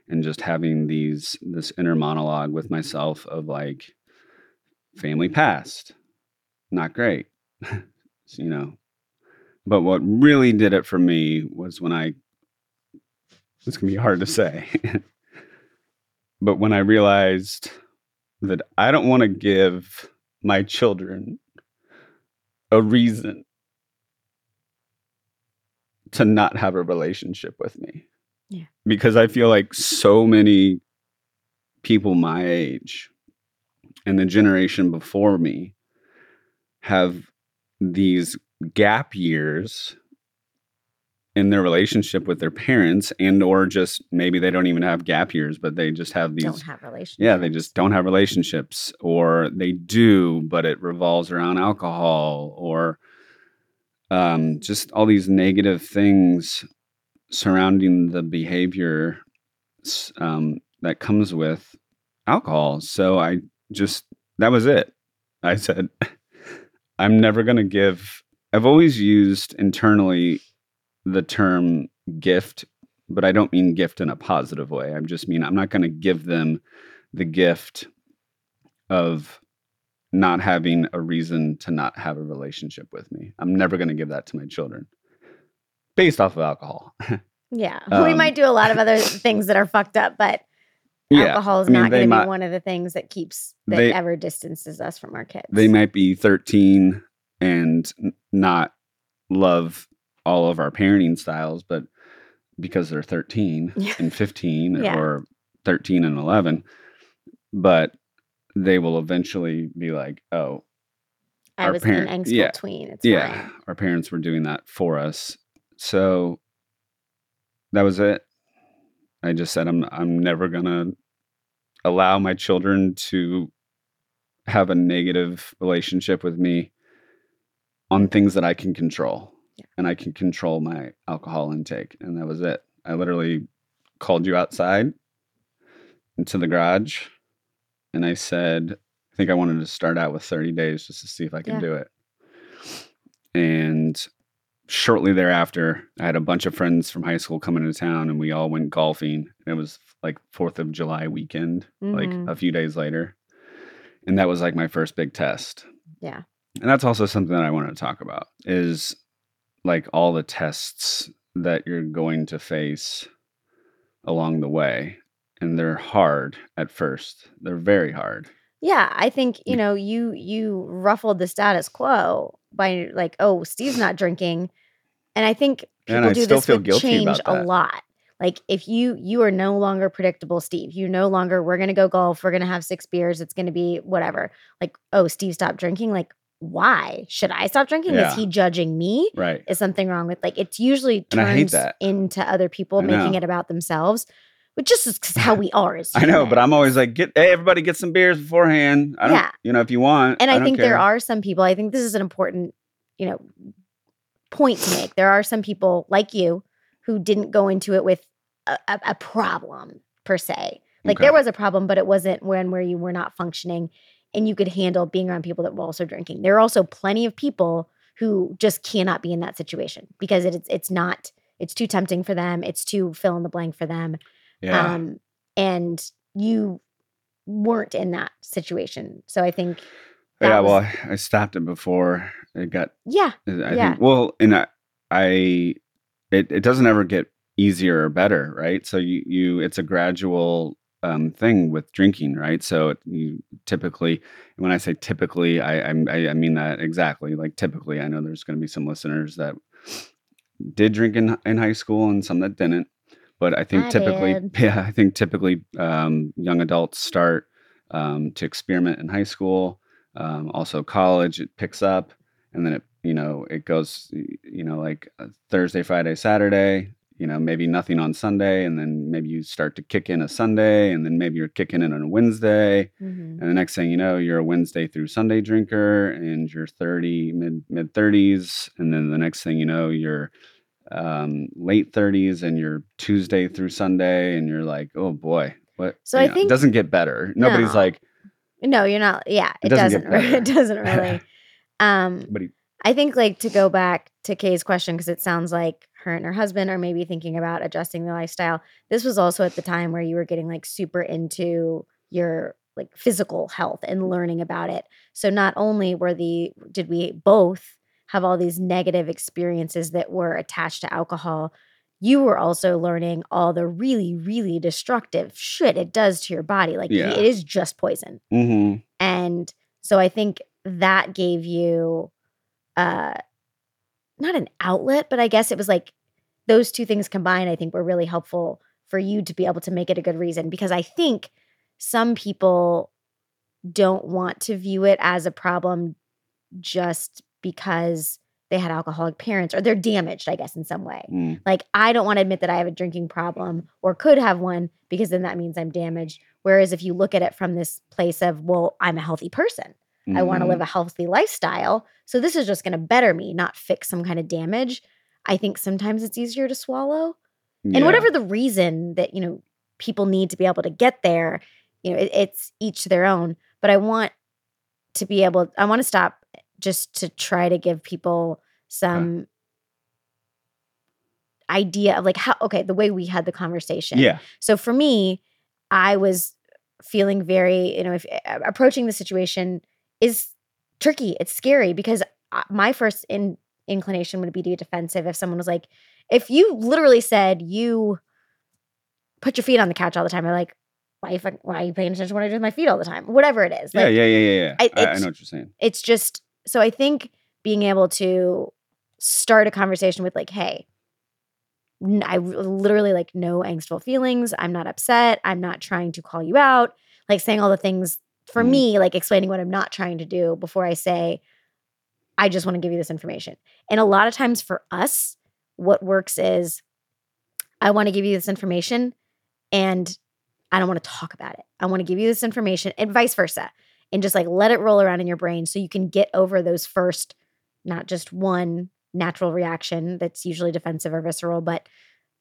and just having these, this inner monologue with mm-hmm. myself of like family past, not great, you know. But what really did it for me was when I it's gonna be hard to say. but when I realized that I don't want to give my children a reason to not have a relationship with me. Yeah. Because I feel like so many people my age and the generation before me have these gap years in their relationship with their parents and or just maybe they don't even have gap years but they just have these Don't have relationships. yeah they just don't have relationships or they do but it revolves around alcohol or um, just all these negative things surrounding the behavior um, that comes with alcohol so i just that was it. I said i'm never going to give i've always used internally the term gift but i don't mean gift in a positive way i just mean i'm not going to give them the gift of not having a reason to not have a relationship with me. I'm never going to give that to my children based off of alcohol Yeah. we Um, might do a lot of other things that are fucked up, but yeah alcohol is I mean, not going to be one of the things that keeps that they- ever distances us from our kids. they might be 13 and not love all of our parenting styles but because they're 13 Yeah. and 15 Yeah. or 13 and 11 but they will eventually be like, oh, I Our was parent- an angstful yeah, tween. It's yeah, fine. our parents were doing that for us. So that was it. I just said I'm I'm never gonna allow my children to have a negative relationship with me on things that I can control. Yeah. And I can control my alcohol intake. And that was it. I literally called you outside into the garage and I said, I think I wanted to start out with 30 days just to see if I could Yeah. do it. And shortly thereafter, I had a bunch of friends from high school coming into town and we all went golfing. It was like 4th of July weekend, Mhm. like a few days later. And that was like my first big test. Yeah. And that's also something that I want to talk about is like all the tests that you're going to face along the way. And they're hard at first. They're very hard. Yeah, I think you know you you ruffled the status quo by like, oh, Steve's not drinking, and I think people I do this feel with guilty change about a lot. Like if you you are no longer predictable, Steve. You no longer we're gonna go golf. We're gonna have six beers. It's gonna be whatever. Like oh, Steve stopped drinking. Like why should I stop drinking? Yeah. Is he judging me? Right. Is something wrong with like it's usually And I hate turns into other people I making know. it about themselves, which just is 'cause how we are. As I know, but. I'm always like, get hey, everybody get some beers beforehand. I don't Yeah. you know, if you want. and I, don't think there are some people. I think this is an important, you know, point to make. There are some people like you who didn't go into it with a, a, a problem per se. Like Okay. there was a problem, but it wasn't when where you were not functioning, and you could handle being around people that were also drinking. There are also plenty of people who just cannot be in that situation because it's it's not. It's too tempting for them. It's too fill in the blank for them. Yeah. Um, and you weren't in that situation. So I think yeah, was- well, I, I stopped it before it got yeah, I Yeah. think well, and I, I it, it doesn't ever get easier or better, right? So you you it's a gradual um, thing with drinking, right? So it, you typically, when I say typically, I, I I mean that exactly. Like typically, I know there's going to be some listeners that did drink in in high school and some that didn't. But I think I typically, did. yeah, I think typically um, young adults start um, to experiment in high school. Um, also, college it picks up, and then it you know it goes you know like uh, Thursday, Friday, Saturday. You know, maybe nothing on Sunday, and then maybe you start to kick in a Sunday, and then maybe you're kicking in on a Wednesday, Mhm. and the next thing you know, you're a Wednesday through Sunday drinker, and you're 30 mid mid 30s, and then the next thing you know, you're um, late 30s, and you're Tuesday through Sunday, and you're like, oh boy, what? So you I know, think- it doesn't get better. Nobody's No. like, No, you're not. Yeah, It it, doesn't doesn't. re- it doesn't really. Um, but he, I think like to go back to Kay's question because it sounds like her and her husband are maybe thinking about adjusting their lifestyle. This was also at the time where you were getting like super into your like physical health and learning about it. So not only were the did we both have all these negative experiences that were attached to alcohol, you were also learning all the really really destructive shit it does to your body. Like Yeah. it is just poison. mhm. And so I think that gave you uh not an outlet, but I guess it was like those two things combined, I think were really helpful for you to be able to make it a good reason. Because I think some people don't want to view it as a problem just because they had alcoholic parents or they're damaged, I guess, in some way. Mm. Like, I don't want to admit that I have a drinking problem or could have one because then that means I'm damaged. Whereas if you look at it from this place of, well, I'm a healthy person, I want to Mhm. live a healthy lifestyle. So this is just going to better me, not fix some kind of damage. I think sometimes it's easier to swallow. And whatever the reason that, you know, people need to be able to get there, you know, it, it's each to their own. But I want to be able, I want to stop just to try to give people some idea of like how, okay, the way we had the conversation. Yeah. So for me, I was feeling very, you know, if uh, approaching the situation is tricky. It's scary because my first in, inclination would be to be defensive if someone was like, if you literally said you put your feet on the couch all the time, I'm like, why are you, why are you paying attention to what I do with my feet all the time? Whatever it is. Yeah, Like, yeah, yeah, yeah, yeah. I- I, I know what you're saying. it's just so I think being able to start a conversation with like, hey, I literally like no angstful feelings. I'm not upset. I'm not trying to call you out. Like saying all the things for Mhm. me, like explaining what I'm not trying to do before I say, I just want to give you this information. And a lot of times for us, what works is I want to give you this information and I don't want to talk about it. I want to give you this information and vice versa. And just like let it roll around in your brain so you can get over those first, not just one natural reaction that's usually defensive or visceral, but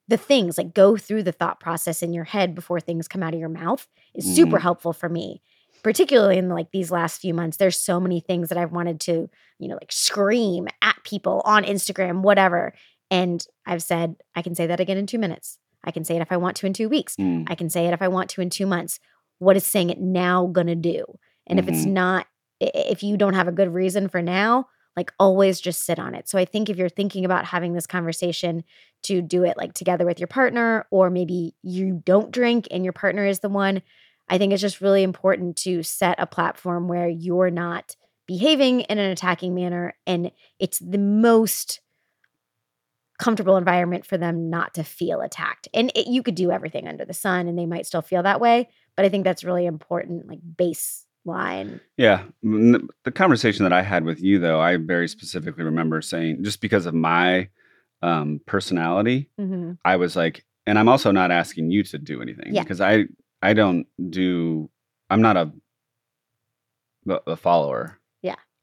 the things like go through the thought process in your head before things come out of your mouth is super Mhm. helpful for me particularly in like these last few months. There's so many things that i've wanted to you know like scream at people on instagram whatever and i've said i can say that again in two minutes. I can say it if i want to in two weeks. Mm. i can say it if i want to in two months. What is saying it now gonna do and if it's Mhm. not if you don't have a good reason for now like always just sit on it so i think if you're thinking about having this conversation to do it like together with your partner or maybe you don't drink and your partner is the one i think it's just really important to set a platform where you're not behaving in an attacking manner and it's the most comfortable environment for them not to feel attacked and it, you could do everything under the sun and they might still feel that way but i think that's really important like baseline Yeah. The conversation that I had with you, though, I very specifically remember saying, just because of my um, personality, mm-hmm. I was like, and I'm also not asking you to do anything Yeah. because I I don't do. I'm not a a a follower.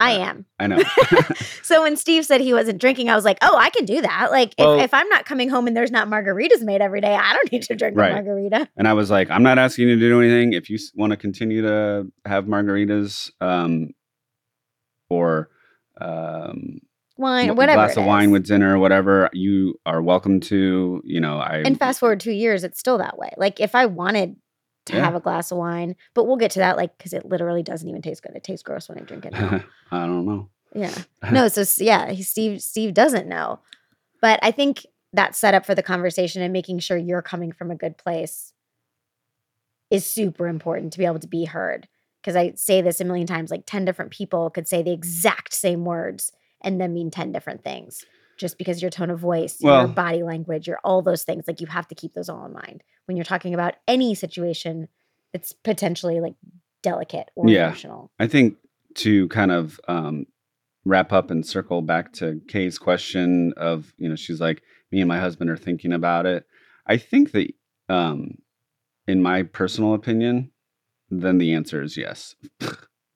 I Uh, am I know. so when Steve said he wasn't drinking, I was like, oh, I can do that. Like, Well- if, if I'm not coming home and there's not margaritas made every day, I don't need to drink Right. a margarita. and I was like, I'm not asking you to do anything. If you want to continue to have margaritas, um, or um, Wine, a whatever. glass of wine with dinner, whatever, you are welcome to. You know, I And fast forward two years, it's still that way. Like, if I wanted to Yeah. have a glass of wine, but we'll get to that, like, because it literally doesn't even taste good. It tastes gross when I drink it. I don't know. Yeah. No, so yeah, he, Steve Steve doesn't know. But I think that setup for the conversation and making sure you're coming from a good place is super important to be able to be heard. Because I say this a million times, like 10 different people could say the exact same words and then mean 10 different things. Just because your tone of voice, Well- your body language, your all those things, like you have to keep those all in mind when you're talking about any situation that's potentially like delicate or Yeah. emotional. I think to kind of um, wrap up and circle back to Kay's question of, you know, she's like, me and my husband are thinking about it. I think that, um, in my personal opinion, then the answer is yes.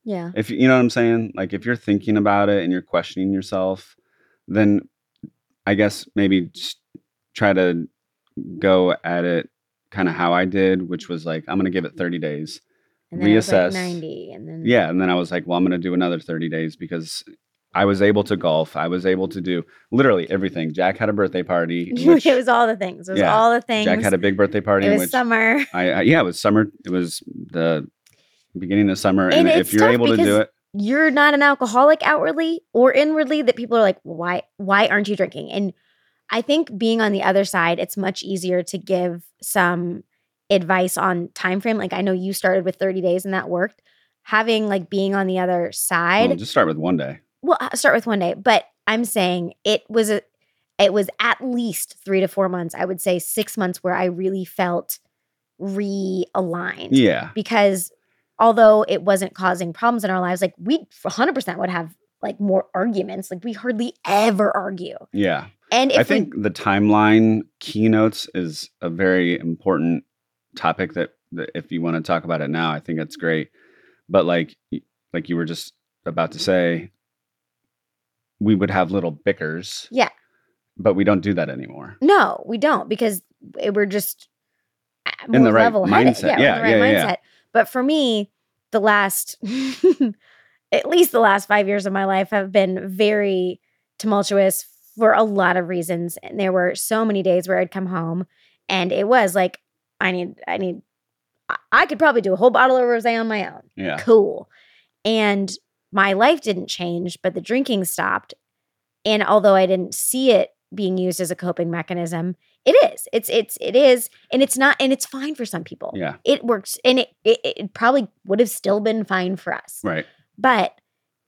Yeah. If you know what I'm saying, like if you're thinking about it and you're questioning yourself, then I guess maybe try to go at it kind of how I did, which was like, I'm going to give it 30 days. And it like Reassess. 90 and then Yeah, and then I was like, well, I'm going to do another 30 days because I was able to golf. I was able to do literally everything. Jack had a birthday party. which it was all the things. It was Yeah, all the things. Jack had a big birthday party. it was summer. I, I yeah, it was summer. It was the beginning of summer, And and, if you're able to do it, You're not an alcoholic outwardly or inwardly that people are like, why why aren't you drinking? And I think being on the other side, it's much easier to give some advice on time frame. Like I know you started with 30 days and that worked. Having like being on the other side, well, just start with one day. well I'll start with one day but i'm saying it was a it was at least three to four months i would say six months where i really felt realigned Yeah, because although it wasn't causing problems in our lives like we 100% would have like more arguments like we hardly ever argue yeah. and if I think the timeline keynotes is a very important topic that, that if you want to talk about it now, I think it's great. But like like you were just about to say, we would have little bickers. Yeah. But we don't do that anymore. no we don't because it- we're just uh, In the right mindset. yeah, Yeah, the right yeah, mindset yeah. But for me the last at least the last five years of my life have been very tumultuous for a lot of reasons and there were so many days where i'd come home and it was like i need i need I- could probably do a whole bottle of rosé on my own. Yeah. cool. And my life didn't change but the drinking stopped. And although i didn't see it being used as a coping mechanism it is it's it's it is and it's not and it's fine for some people Yeah. it works and it, it it probably would have still been fine for us Right. but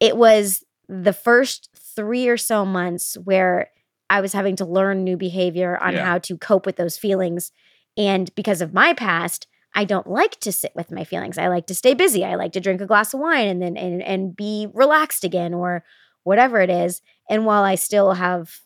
it was the first three or so months where I was having to learn new behavior on Yeah. how to cope with those feelings. And because of my past, I don't like to sit with my feelings. I like to stay busy. I like to drink a glass of wine and then and and be relaxed again or whatever it is. And while I still have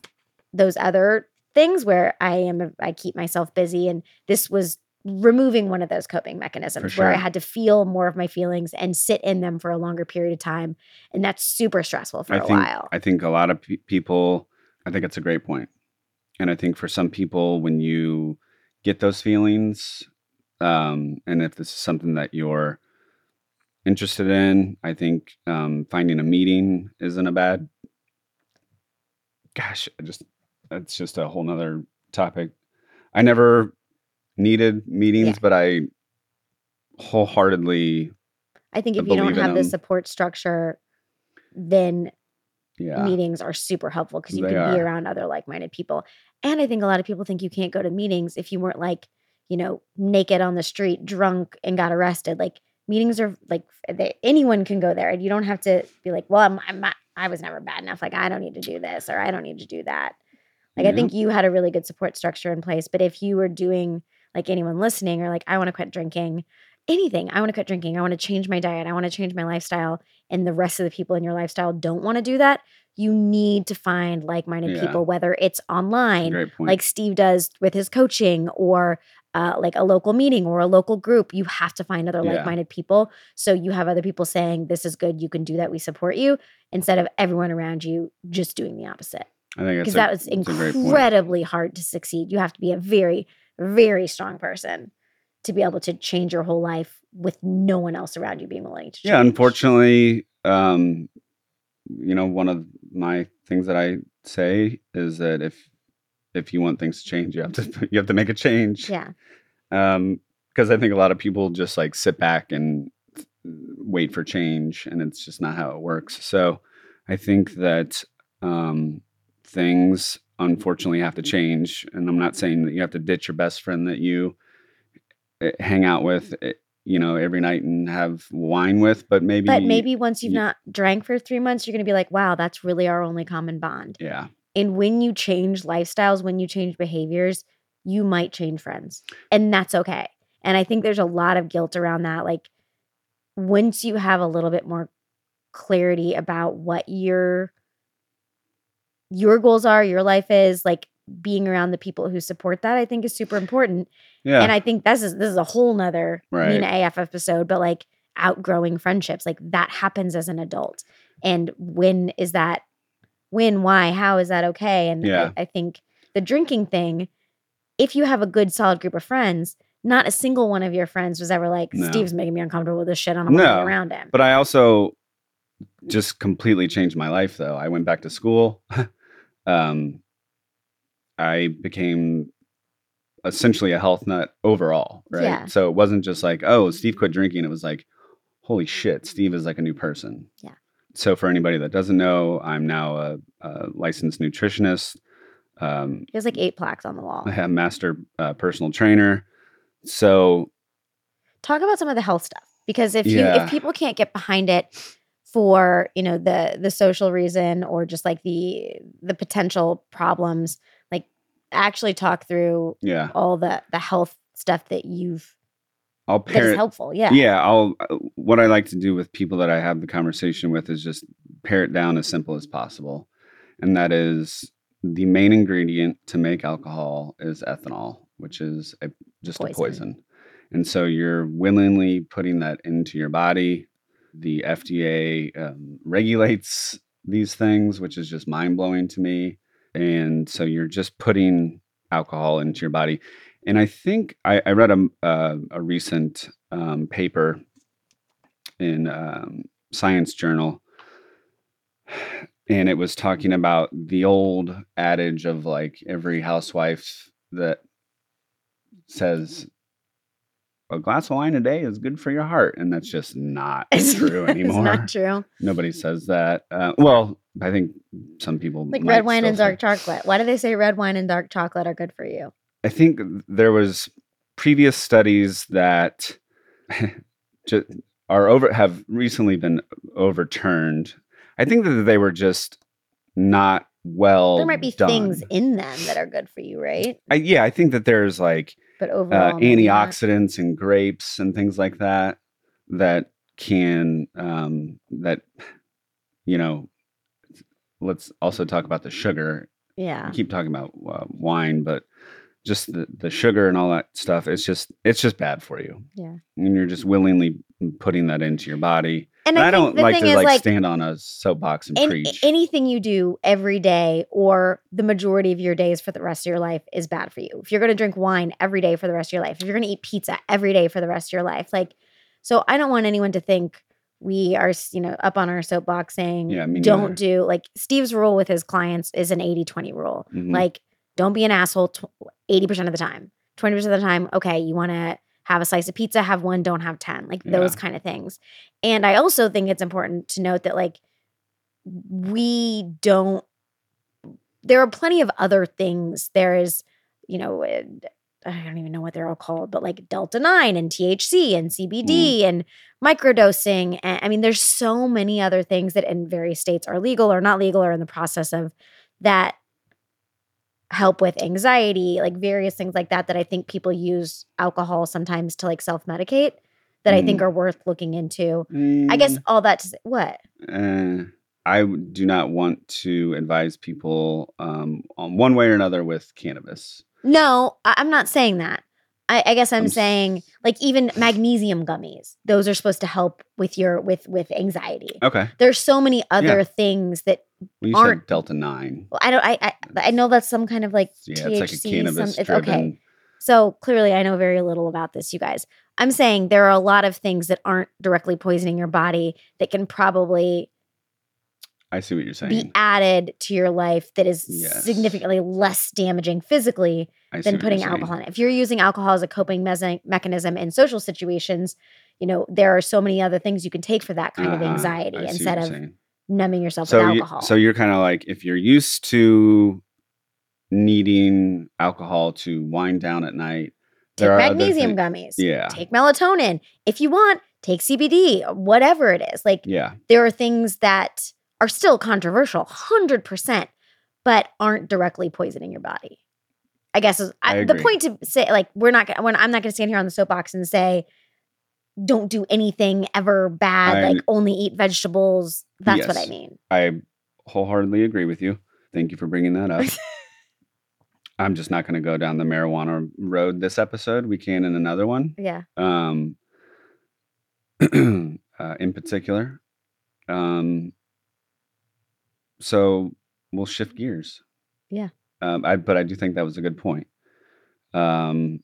those other things where I am I keep myself busy and this was removing one of those coping mechanisms where I had to feel more of my feelings and sit in them for a longer period of time and that's super stressful for I a think while. I think a lot of pe- people. I think it's a great point, and I think for some people, when you get those feelings, um, and if this is something that you're interested in, I think um, finding a meeting isn't a bad. Gosh, I just that's just a whole nother topic. I never needed meetings, Yeah. but I wholeheartedly. I think if you don't have the support structure then yeah, meetings are super helpful because you They can be around other like-minded people. And I think a lot of people think you can't go to meetings if you weren't like, you know, naked on the street, drunk and got arrested. Like meetings are like they, anyone can go there, and you don't have to be like, well, I'm, I'm not, I was never bad enough. Like I don't need to do this or I don't need to do that. Like I think you had a really good support structure in place. But if you were doing like anyone listening or like I want to quit drinking, anything, I want to quit drinking, I want to change my diet, I want to change my lifestyle, and the rest of the people in your lifestyle don't want to do that, you need to find like-minded Yeah. people, whether it's online, like Steve does with his coaching, or uh, like a local meeting or a local group. You have to find other Yeah. like-minded people. So you have other people saying, "This is good. You can do that. We support you," instead of everyone around you just doing the opposite I think because that was it's a great point. incredibly hard to succeed. You have to be a very, very strong person to be able to change your whole life with no one else around you being willing to change. yeah unfortunately um you know one of my things that i say is that if if you want things to change you have to you have to make a change Yeah. um because i think a lot of people just like sit back and wait for change and it's just not how it works so i think that um things unfortunately have to change and i'm not saying that you have to ditch your best friend that you eh, hang out with eh, you know every night and have wine with but maybe But maybe once you've you- not drank for three months, you're going to be like, wow, that's really our only common bond. yeah And when you change lifestyles, when you change behaviors, you might change friends. And that's okay. And I think there's a lot of guilt around that. Like, once you have a little bit more clarity about what your your goals are, your life is, like being around the people who support that, I think is super important. yeah And I think this is this is a whole nother Right. Mina AF episode, but like outgrowing friendships, like that happens as an adult. And when is that when, why, how is that okay? And Yeah. I, I think the drinking thing, if you have a good solid group of friends, not a single one of your friends was ever like, No. Steve's making me uncomfortable with this shit. I don't want to No, be around him. But I also just completely changed my life though. I went back to school. um I became essentially a health nut overall, right? Yeah. So it wasn't just like, oh, Steve quit drinking. It was like, holy shit, Steve is like a new person. Yeah. So for anybody that doesn't know, I'm now a, a licensed nutritionist. Um, There's like eight plaques on the wall. I have master uh, personal trainer. So talk about some of the health stuff because if you if people can't get behind it for you know the the social reason or just like the the potential problems like actually talk through yeah, all the the health stuff that you've I'll pair it. helpful yeah yeah i'll uh, what i like to do with people that i have the conversation with is just pare it down as simple as possible and that is the main ingredient to make alcohol is ethanol which is a, just a Poison. poison and so you're willingly putting that into your body the fda um, regulates these things which is just mind-blowing to me. And so you're just putting alcohol into your body. And I think I, I read a, a recent um, paper in um, Science Journal, and it was talking about the old adage of like every housewife that says a glass of wine a day is good for your heart, and that's just not true anymore. it's not true Nobody says that. Uh, well, I think some people like red wine and say- dark chocolate why do they say red wine and dark chocolate are good for you I think there was previous studies that are over have recently been overturned. I think that they were just not well. there might be done. things in them that are good for you right I, yeah, I think that there's like but uh, overall, not. antioxidants and grapes and things like that that can um, that you know. Let's also talk about the sugar. Yeah. We keep talking about uh, wine, but just the, the sugar and all that stuff. It's just it's just bad for you. Yeah. and you're just willingly putting that into your body. And I, I, think don't the like thing to is like, like stand on a soapbox and an- preach. anything you do every day or the majority of your days for the rest of your life is bad for you. If you're going to drink wine every day for the rest of your life, if you're going to eat pizza every day for the rest of your life, like, so I don't want anyone to think we are, you know, up on our soapbox saying, Yeah, don't neither. do like Steve's rule with his clients is an 80 20 rule. Mhm. Like, don't be an asshole tw- 80% of the time. 20% of the time, okay, you want to have a slice of pizza, have one, don't have 10, like those Yeah. kind of things. And I also think it's important to note that, like, we don't, there are plenty of other things. There is, you know, uh, I don't even know what they're all called, but like Delta 9 and THC and CBD and microdosing. And I mean, there's so many other things that in various states are legal or not legal or in the process of that help with anxiety, like various things like that, that I think people use alcohol sometimes to like self medicate that I think Mm. are worth looking into. I guess Mm, all that to say, what? eh, I do not want to advise people um, on one way or another with cannabis. No, I'm not saying that. I, I guess I'm, I'm saying like even magnesium gummies; those are supposed to help with your with with anxiety. Okay, There's so many other things that well, you Aren't- said Delta Nine. well, I don't. I, I I know that's some kind of like Yeah, THC. it's like a cannabis some, driven. okay. So clearly, I know very little about this, you guys. I'm saying there are a lot of things that aren't directly poisoning your body that can probably I see what you're saying. be added to your life that is Yes. significantly less damaging physically than putting alcohol in it. If you're using alcohol as a coping mes- mechanism in social situations, you know, there are so many other things you can take for that kind of Uh-huh, anxiety I instead of saying. numbing yourself so with you- alcohol. so you're kind of like if you're used to needing alcohol to wind down at night. take there are magnesium gummies. Yeah, Take melatonin. If you want, take CBD, whatever it is. Like yeah, there are things that are still controversial, 100%, but aren't directly poisoning your body. I guess is, I I, the point to say, like, we're not gonna, when I'm not going to stand here on the soapbox and say, don't do anything ever bad, I- like only eat vegetables. That's what I mean. I wholeheartedly agree with you. Thank you for bringing that up. I'm just not going to go down the marijuana road this episode. We can in another one. Yeah. Um, uh, in particular. Um, so we'll shift gears. Yeah. Um, I, but I do think that was a good point. Um,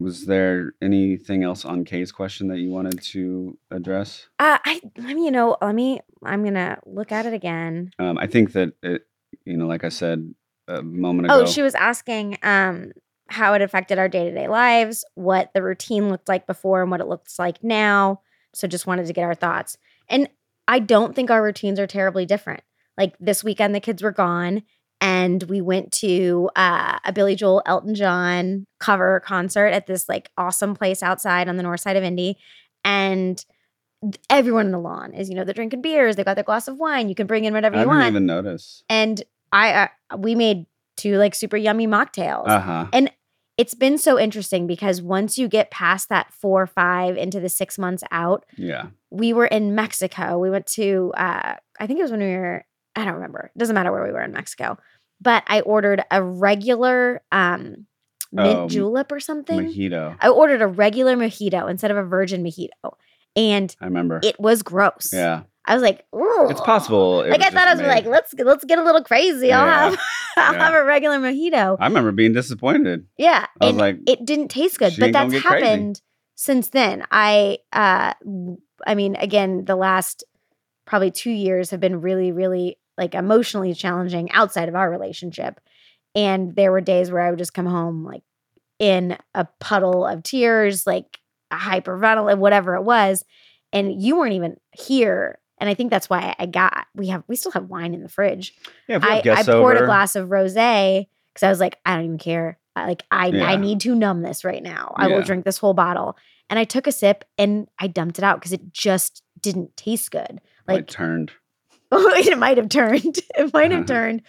was there anything else on Kay's question that you wanted to address? Uh, I, let me, you know, let me, I'm going to look at it again. Um, I think that it, you know, like I said a moment ago. Oh, she was asking um how it affected our day-to-day lives, what the routine looked like before and what it looks like now. So just wanted to get our thoughts. And I don't think our routines are terribly different. Like this weekend the kids were gone and we went to uh, a Billy Joel Elton John cover concert at this like awesome place outside on the north side of Indy and everyone in the lawn is you know they're drinking beers they've got their glass of wine you can bring in whatever I you didn't want even notice. and I uh, we made two like super yummy mocktails. Uh huh. And it's been so interesting because once you get past that four or five into the six months out, Yeah. we were in Mexico. We went to uh I think it was when we were I don't remember. It doesn't matter where we were in Mexico. But I ordered a regular um mint Um, julep or something. Mojito. I ordered a regular mojito instead of a virgin mojito. And I remember. it was gross. yeah. I was like, Ooh. It's possible. it like I thought I was just like, let's let's get a little crazy. I'll have I'll Yeah. have a regular mojito. I remember being disappointed. Yeah, I was like, it didn't taste good, but that's get crazy. happened since then. I uh, I mean, again, the last probably two years have been really, really like emotionally challenging outside of our relationship, and there were days where I would just come home like in a puddle of tears, like a hyperventilate, whatever it was, and you weren't even here. And I think that's why I got we have we still have wine in the fridge. yeah, I, I poured over, a glass of rosé because I was like, I don't even care. I, like I, I need to numb this right now. I will drink this whole bottle. And I took a sip and I dumped it out because it just didn't taste good. Like turned. it might have turned. It might have Uh-huh. turned.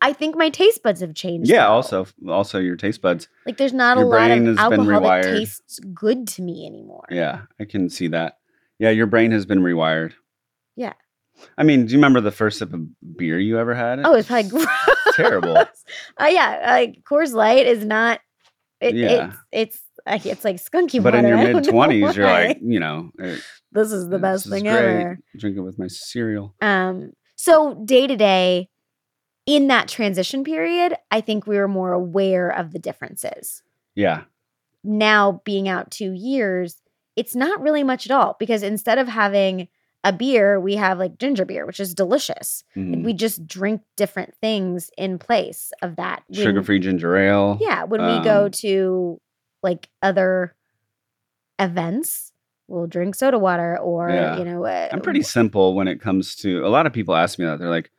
I think my taste buds have changed. Yeah, also also your taste buds. like there's not your a lot of alcohol that tastes good to me anymore. Yeah, I can see that. Yeah, your brain has been rewired. Yeah. I mean, do you remember the first sip of beer you ever had? Oh, it's gross. terrible. Uh, yeah, like Coors Light is not. It, Yeah. It's it's like it's like skunky but in your mid twenties, you're like, you know, eh, this is the best this is thing ever. Drink it with my cereal. Um, so day to day, in that transition period, I think we were more aware of the differences. Yeah, Now being out two years, it's not really much at all because instead of having a beer, we have like ginger beer, which is delicious. Mhm. We just drink different things in place of that. Sugar-free ginger ale. Yeah, when we go Um, to like other events, we'll drink soda water or Yeah. you know. Uh, I'm pretty simple when it comes to. A lot of people ask me that. They're like,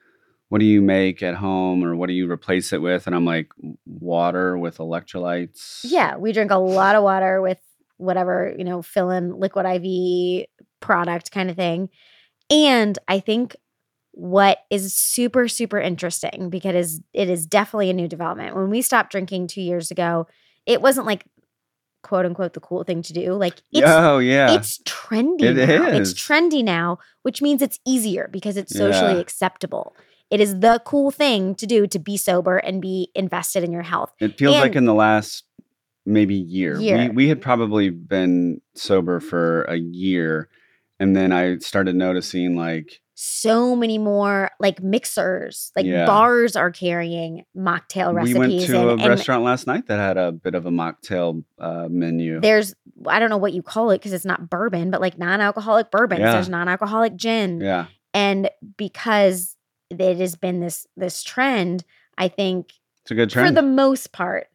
"What do you make at home, or what do you replace it with?" And I'm like, "Water with electrolytes." Yeah, we drink a lot of water with whatever, you know, fill in liquid IV product kind of thing. And I think what is super, super interesting because it is, it is definitely a new development. When we stopped drinking two years ago, it wasn't like quote unquote the cool thing to do. Like it's oh yeah. it's trendy It now. is. It's trendy now, which means it's easier because it's socially Yeah. acceptable. It is the cool thing to do to be sober and be invested in your health. It feels like in the last maybe year. Year. We we had probably been sober for a year and then I started noticing like so many more like mixers, like Yeah. bars are carrying mocktail recipes. we went to a and, and restaurant last night that had a bit of a mocktail uh, menu. there's I don't know what you call it because it's not bourbon, but like non-alcoholic bourbons. Yeah. There's non-alcoholic gin, yeah. and because it has been this this trend, I think It's a good trend. for the most part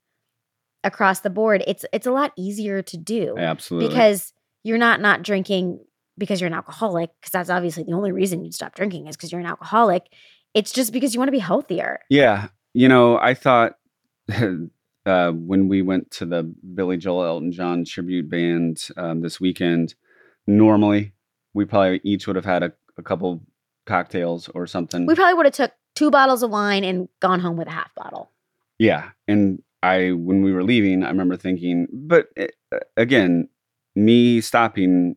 across the board, it's it's a lot easier to do Absolutely. because you're not not drinking because you're an alcoholic because that's obviously the only reason you'd stop drinking is because you're an alcoholic. It's just because you want to be healthier. Yeah, you know, I thought uh, when we went to the Billy Joel Elton John tribute band um, this weekend, normally we probably each would have had a, a couple cocktails or something. We probably would have took two bottles of wine and gone home with a half bottle. yeah, and I when we were leaving, I remember thinking, but uh, again, me stopping.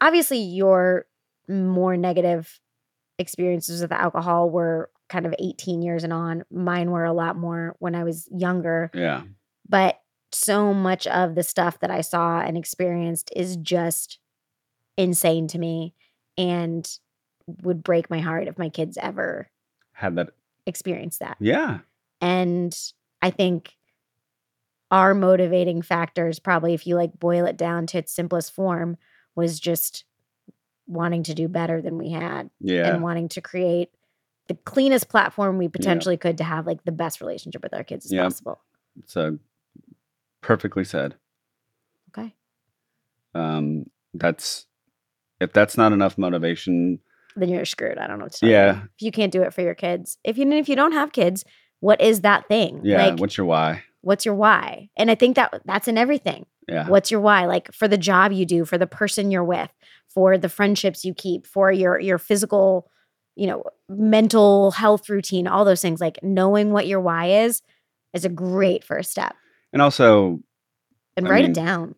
Obviously, your more negative experiences with alcohol were kind of 18 years and on. Mine were a lot more when I was younger. Yeah. But so much of the stuff that I saw and experienced is just insane to me and would break my heart if my kids ever Had that. experienced that. Yeah. And I think our motivating factors, probably if you like boil it down to its simplest form, was just wanting to do better than we had Yeah. and wanting to create the cleanest platform we potentially could to have like the best relationship with our kids as Yep. possible. Uh, perfectly said. Okay. Um, that's if that's not enough motivation. Then you're screwed. I don't know what to tell Yeah. you. If you can't do it for your kids. If you if you don't have kids, what is that thing? Yeah. Like what's your why? what's your why? And I think that that's in everything. Yeah. What's your why? Like for the job you do, for the person you're with, for the friendships you keep, for your your physical, you know, mental health routine, all those things. Like knowing what your why is is a great first step. And also, And I write mean, it down.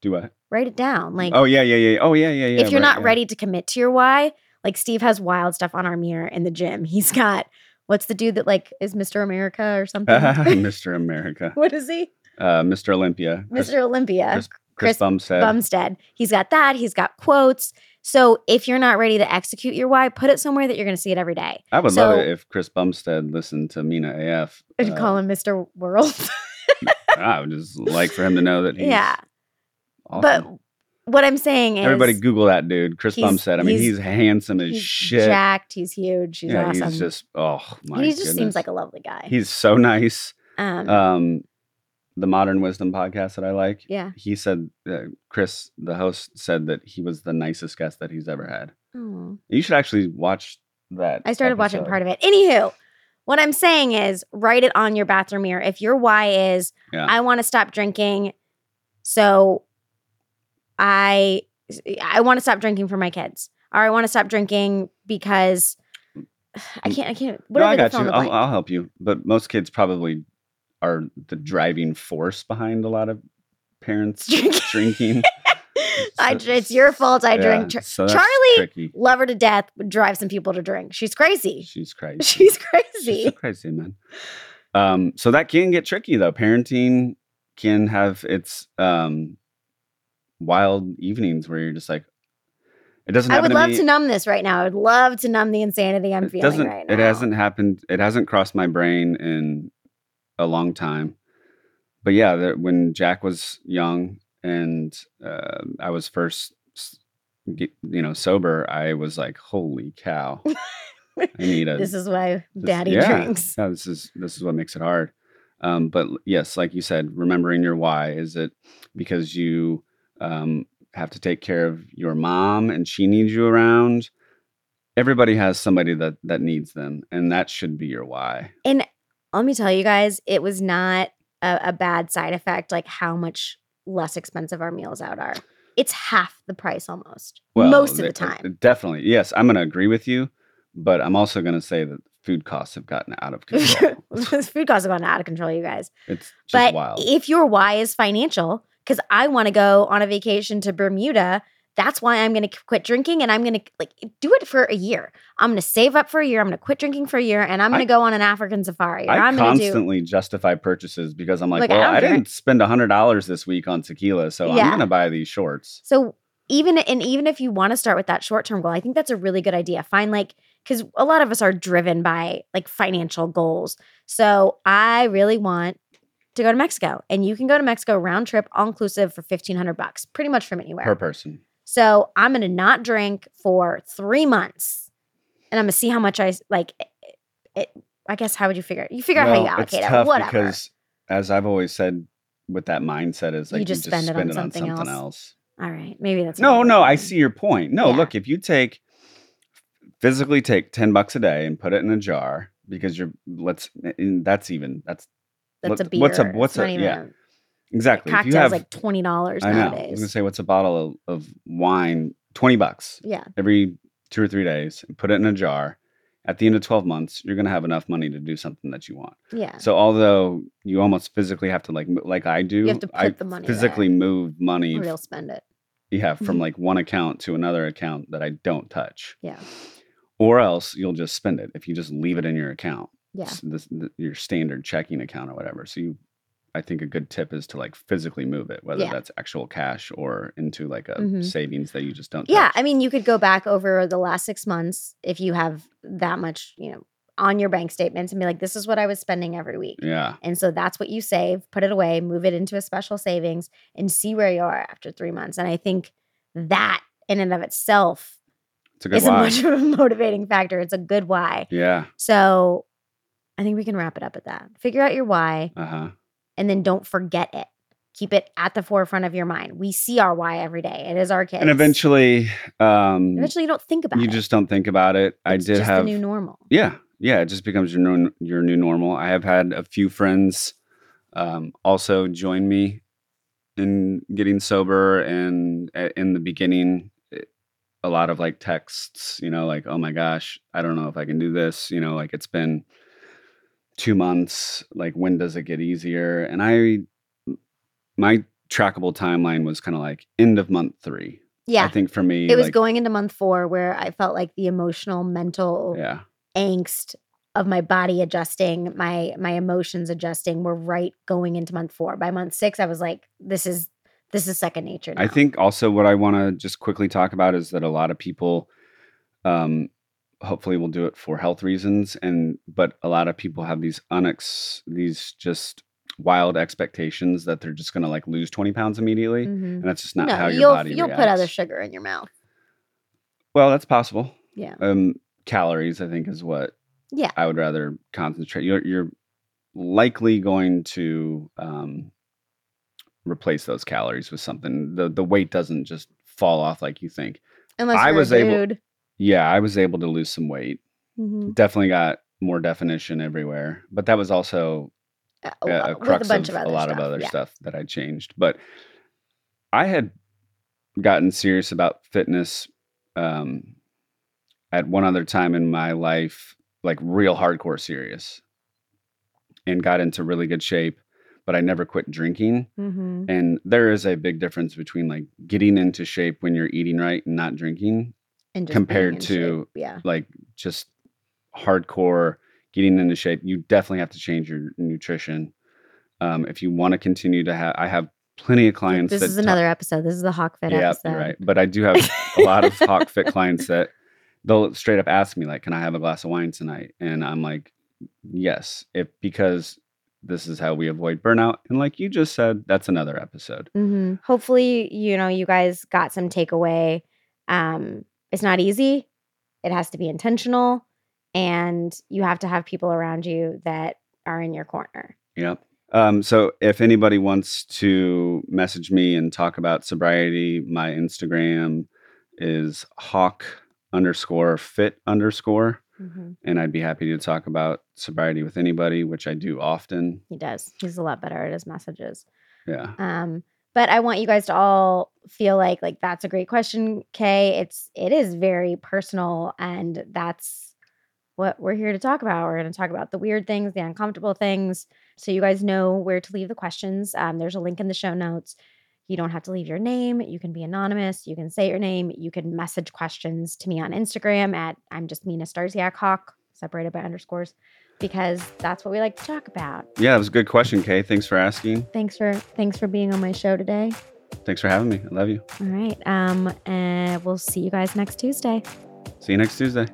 do I? Write it down. Like oh yeah, yeah, yeah. Oh yeah, yeah, yeah. if you're right, not yeah. ready to commit to your why, Like Steve has wild stuff on our mirror in the gym. He's got what's the dude that like is Mr. America or something? Mr. America, what is he? Uh, Mr. Olympia, Chris, Mr. Olympia. Chris, Chris Chris Bumstead. Bumstead. He's got that. He's got quotes. So if you're not ready to execute your why, put it somewhere that you're going to see it every day. I would so- love it if Chris Bumstead listened to Mina AF. And uh, call him Mr. World. I would just like for him to know that he's yeah. awesome. But what I'm saying is Everybody Google that dude, Chris Bumstead. I mean, he's- he's, handsome as he's shit. jacked. He's huge. He's yeah, awesome. he's just oh my. he just seems like a lovely guy. He's so nice. um, Um, the Modern Wisdom podcast that I like. yeah. He said, uh, Chris, the host, said that he was the nicest guest that he's ever had. Oh. You should actually watch that. I started watching part of it. Anywho, what I'm saying is write it on your bathroom mirror. If your why is Yeah. I want to stop drinking, so I I want to stop drinking for my kids, or I want to stop drinking because I can't I can't No, I got you. I'll. I'll help you. But most kids probably are the driving force behind a lot of parents Drinking. I, it's your fault. I yeah, drink. So Charlie, tricky. love her to death, would drive some people to drink. She's crazy. She's crazy. She's She's crazy. so crazy, man. Um, so that can get tricky though. Parenting can have its um wild evenings where you're just like, it doesn't. I would love me- to numb this right now. I would love to numb the insanity I'm it feeling right now. It hasn't happened. It hasn't crossed my brain in a long time. But yeah, there, when Jack was young and uh, I was first, you know, sober, I was like, "Holy cow! I need a This is why this- daddy yeah, drinks. Yeah, this is this is what makes it hard. Um, but yes, like you said, remembering your why is it because you um, have to take care of your mom and she needs you around. Everybody has somebody that that needs them, and that should be your why. And let me tell you guys, it was not a, a bad side effect, like how much less expensive our meals out are. It's half the price almost. Most of the uh, time. definitely. Yes, I'm going to agree with you, but I'm also going to say that food costs have gotten out of control. Food costs have gone out of control, you guys. it's just But wild. if your why is financial, because I want to go on a vacation to Bermuda, that's why I'm going to quit drinking and I'm going to like do it for a year. I'm going to save up for a year. I'm going to quit drinking for a year and I'm going to go on an African safari. I I'm going to do. constantly justify purchases because I'm like, Like, well, don't I, didn't spend hundred dollars this week on tequila, so Yeah. I'm going to buy these shorts. So even and even if you want to start with that short term goal, I think that's a really good idea. Find like because a lot of us are driven by like financial goals. So I really want to go to Mexico, and you can go to Mexico round trip, all inclusive for fifteen hundred bucks, pretty much from anywhere. per person. So I'm gonna not drink for three months, and I'm gonna see how much I like. It, it, I guess how would you figure? it? You figure out how you Well, allocate it's it. Whatever. because, as I've always said, with that mindset is like You just spend it on something else. else. All right, maybe that's No, no, I see your point. No, Yeah. look, if you take physically take ten bucks a day and put it in a jar because you're let's that's even that's That's a beer. what's a- what's It's a- yeah. Exactly. You cocktail's have, like twenty dollars I know. I was gonna say what's a bottle of, of wine? Twenty bucks yeah, every two or three days. And put it in a jar. At the end of twelve months, you're gonna have enough money to do something that you want. yeah. So although you almost physically have to like like I do, you have to put I the money physically move money. Or you'll spend it. yeah, from Mhm. like one account to another account that I don't touch, Yeah, or else you'll just spend it if you just leave it in your account, yeah. this, your standard checking account or whatever. So you, I think a good tip is to like physically move it, whether Yeah. that's actual cash or into like a Mhm. savings that you just don't. Yeah, touch. I mean, you could go back over the last six months if you have that much, you know, on your bank statements and be like, this is what I was spending every week. yeah, And so that's what you save, put it away, move it into a special savings, and see where you are after three months. And I think that in and of itself it's a good isn't why. much of a motivating factor. It's a good why. Yeah, So I think we can wrap it up at that. Figure out your why uh huh. And then don't forget it. Keep it at the forefront of your mind. We see our why every day. It is our kids. And eventually, um, eventually you don't think about you it. You just don't think about it. I did just have new normal. Yeah, yeah, it just becomes your new your new normal. I have had a few friends um, also join me in getting sober, and in the beginning, a lot of like texts, you know, like "Oh my gosh, I don't know if I can do this," you know, like it's been two months. Like when does it get easier? And I, my trackable timeline was kind of like end of month three. Yeah. I think for me, it was like, going into month four where I felt like the emotional, mental Yeah. angst of my body adjusting, my my emotions adjusting were right going into month four. By month six, I was like, this is this is second nature. Now. I think also what I want to just quickly talk about is that a lot of people, um, hopefully, we'll do it for health reasons, and but a lot of people have these unex these just wild expectations that they're just going to like lose twenty pounds immediately, Mhm. and that's just not no, how your you'll body you'll reacts. put other sugar in your mouth. well, that's possible. Yeah. Um, calories, I think, is what Yeah. I would rather concentrate. You're you're likely going to um, replace those calories with something. The the weight doesn't just fall off like you think. Unless I was able-. Yeah, I was able to lose some weight. Mhm. Definitely got more definition everywhere, but that was also Uh, a, a crux a bunch of, of, a lot stuff. of other yeah. stuff that I changed. But I had gotten serious about fitness um, at one other time in my life, like real hardcore serious, and got into really good shape. But I never quit drinking. Mhm. And there is a big difference between like getting into shape when you're eating right and not drinking, And just being compared to yeah. like just hardcore getting into shape. You definitely have to change your nutrition. Um, if you want to continue to have, I have plenty of clients. This is another episode. This is the Hawk Fit yeah, episode. right. But I do have a lot of Hawk Fit clients that they'll straight up ask me like, "Can I have a glass of wine tonight?" And I'm like, "Yes," if because this is how we avoid burnout. And like you just said, that's another episode. hmm Hopefully, you know, you guys got some takeaway. Um, it's not easy. It has to be intentional, and you have to have people around you that are in your corner. Yeah. Um, so if anybody wants to message me and talk about sobriety, my Instagram is hawk underscore fit underscore. Mhm. And I'd be happy to talk about sobriety with anybody, which I do often. He does. He's a lot better at his messages. Yeah. Um, but I want you guys to all feel like like that's a great question, Kay. It's it is very personal, and that's what we're here to talk about. We're going to talk about the weird things, the uncomfortable things, so you guys know where to leave the questions. Um, there's a link in the show notes. You don't have to leave your name. You can be anonymous. You can say your name. You can message questions to me on Instagram at I'm just Mina Starsiak Hawk, separated by underscores, because that's what we like to talk about. Yeah, it was a good question, Kay. Thanks for asking. Thanks for thanks for being on my show today. Thanks for having me. I love you. All right. Um, and we'll see you guys next Tuesday. See you next Tuesday.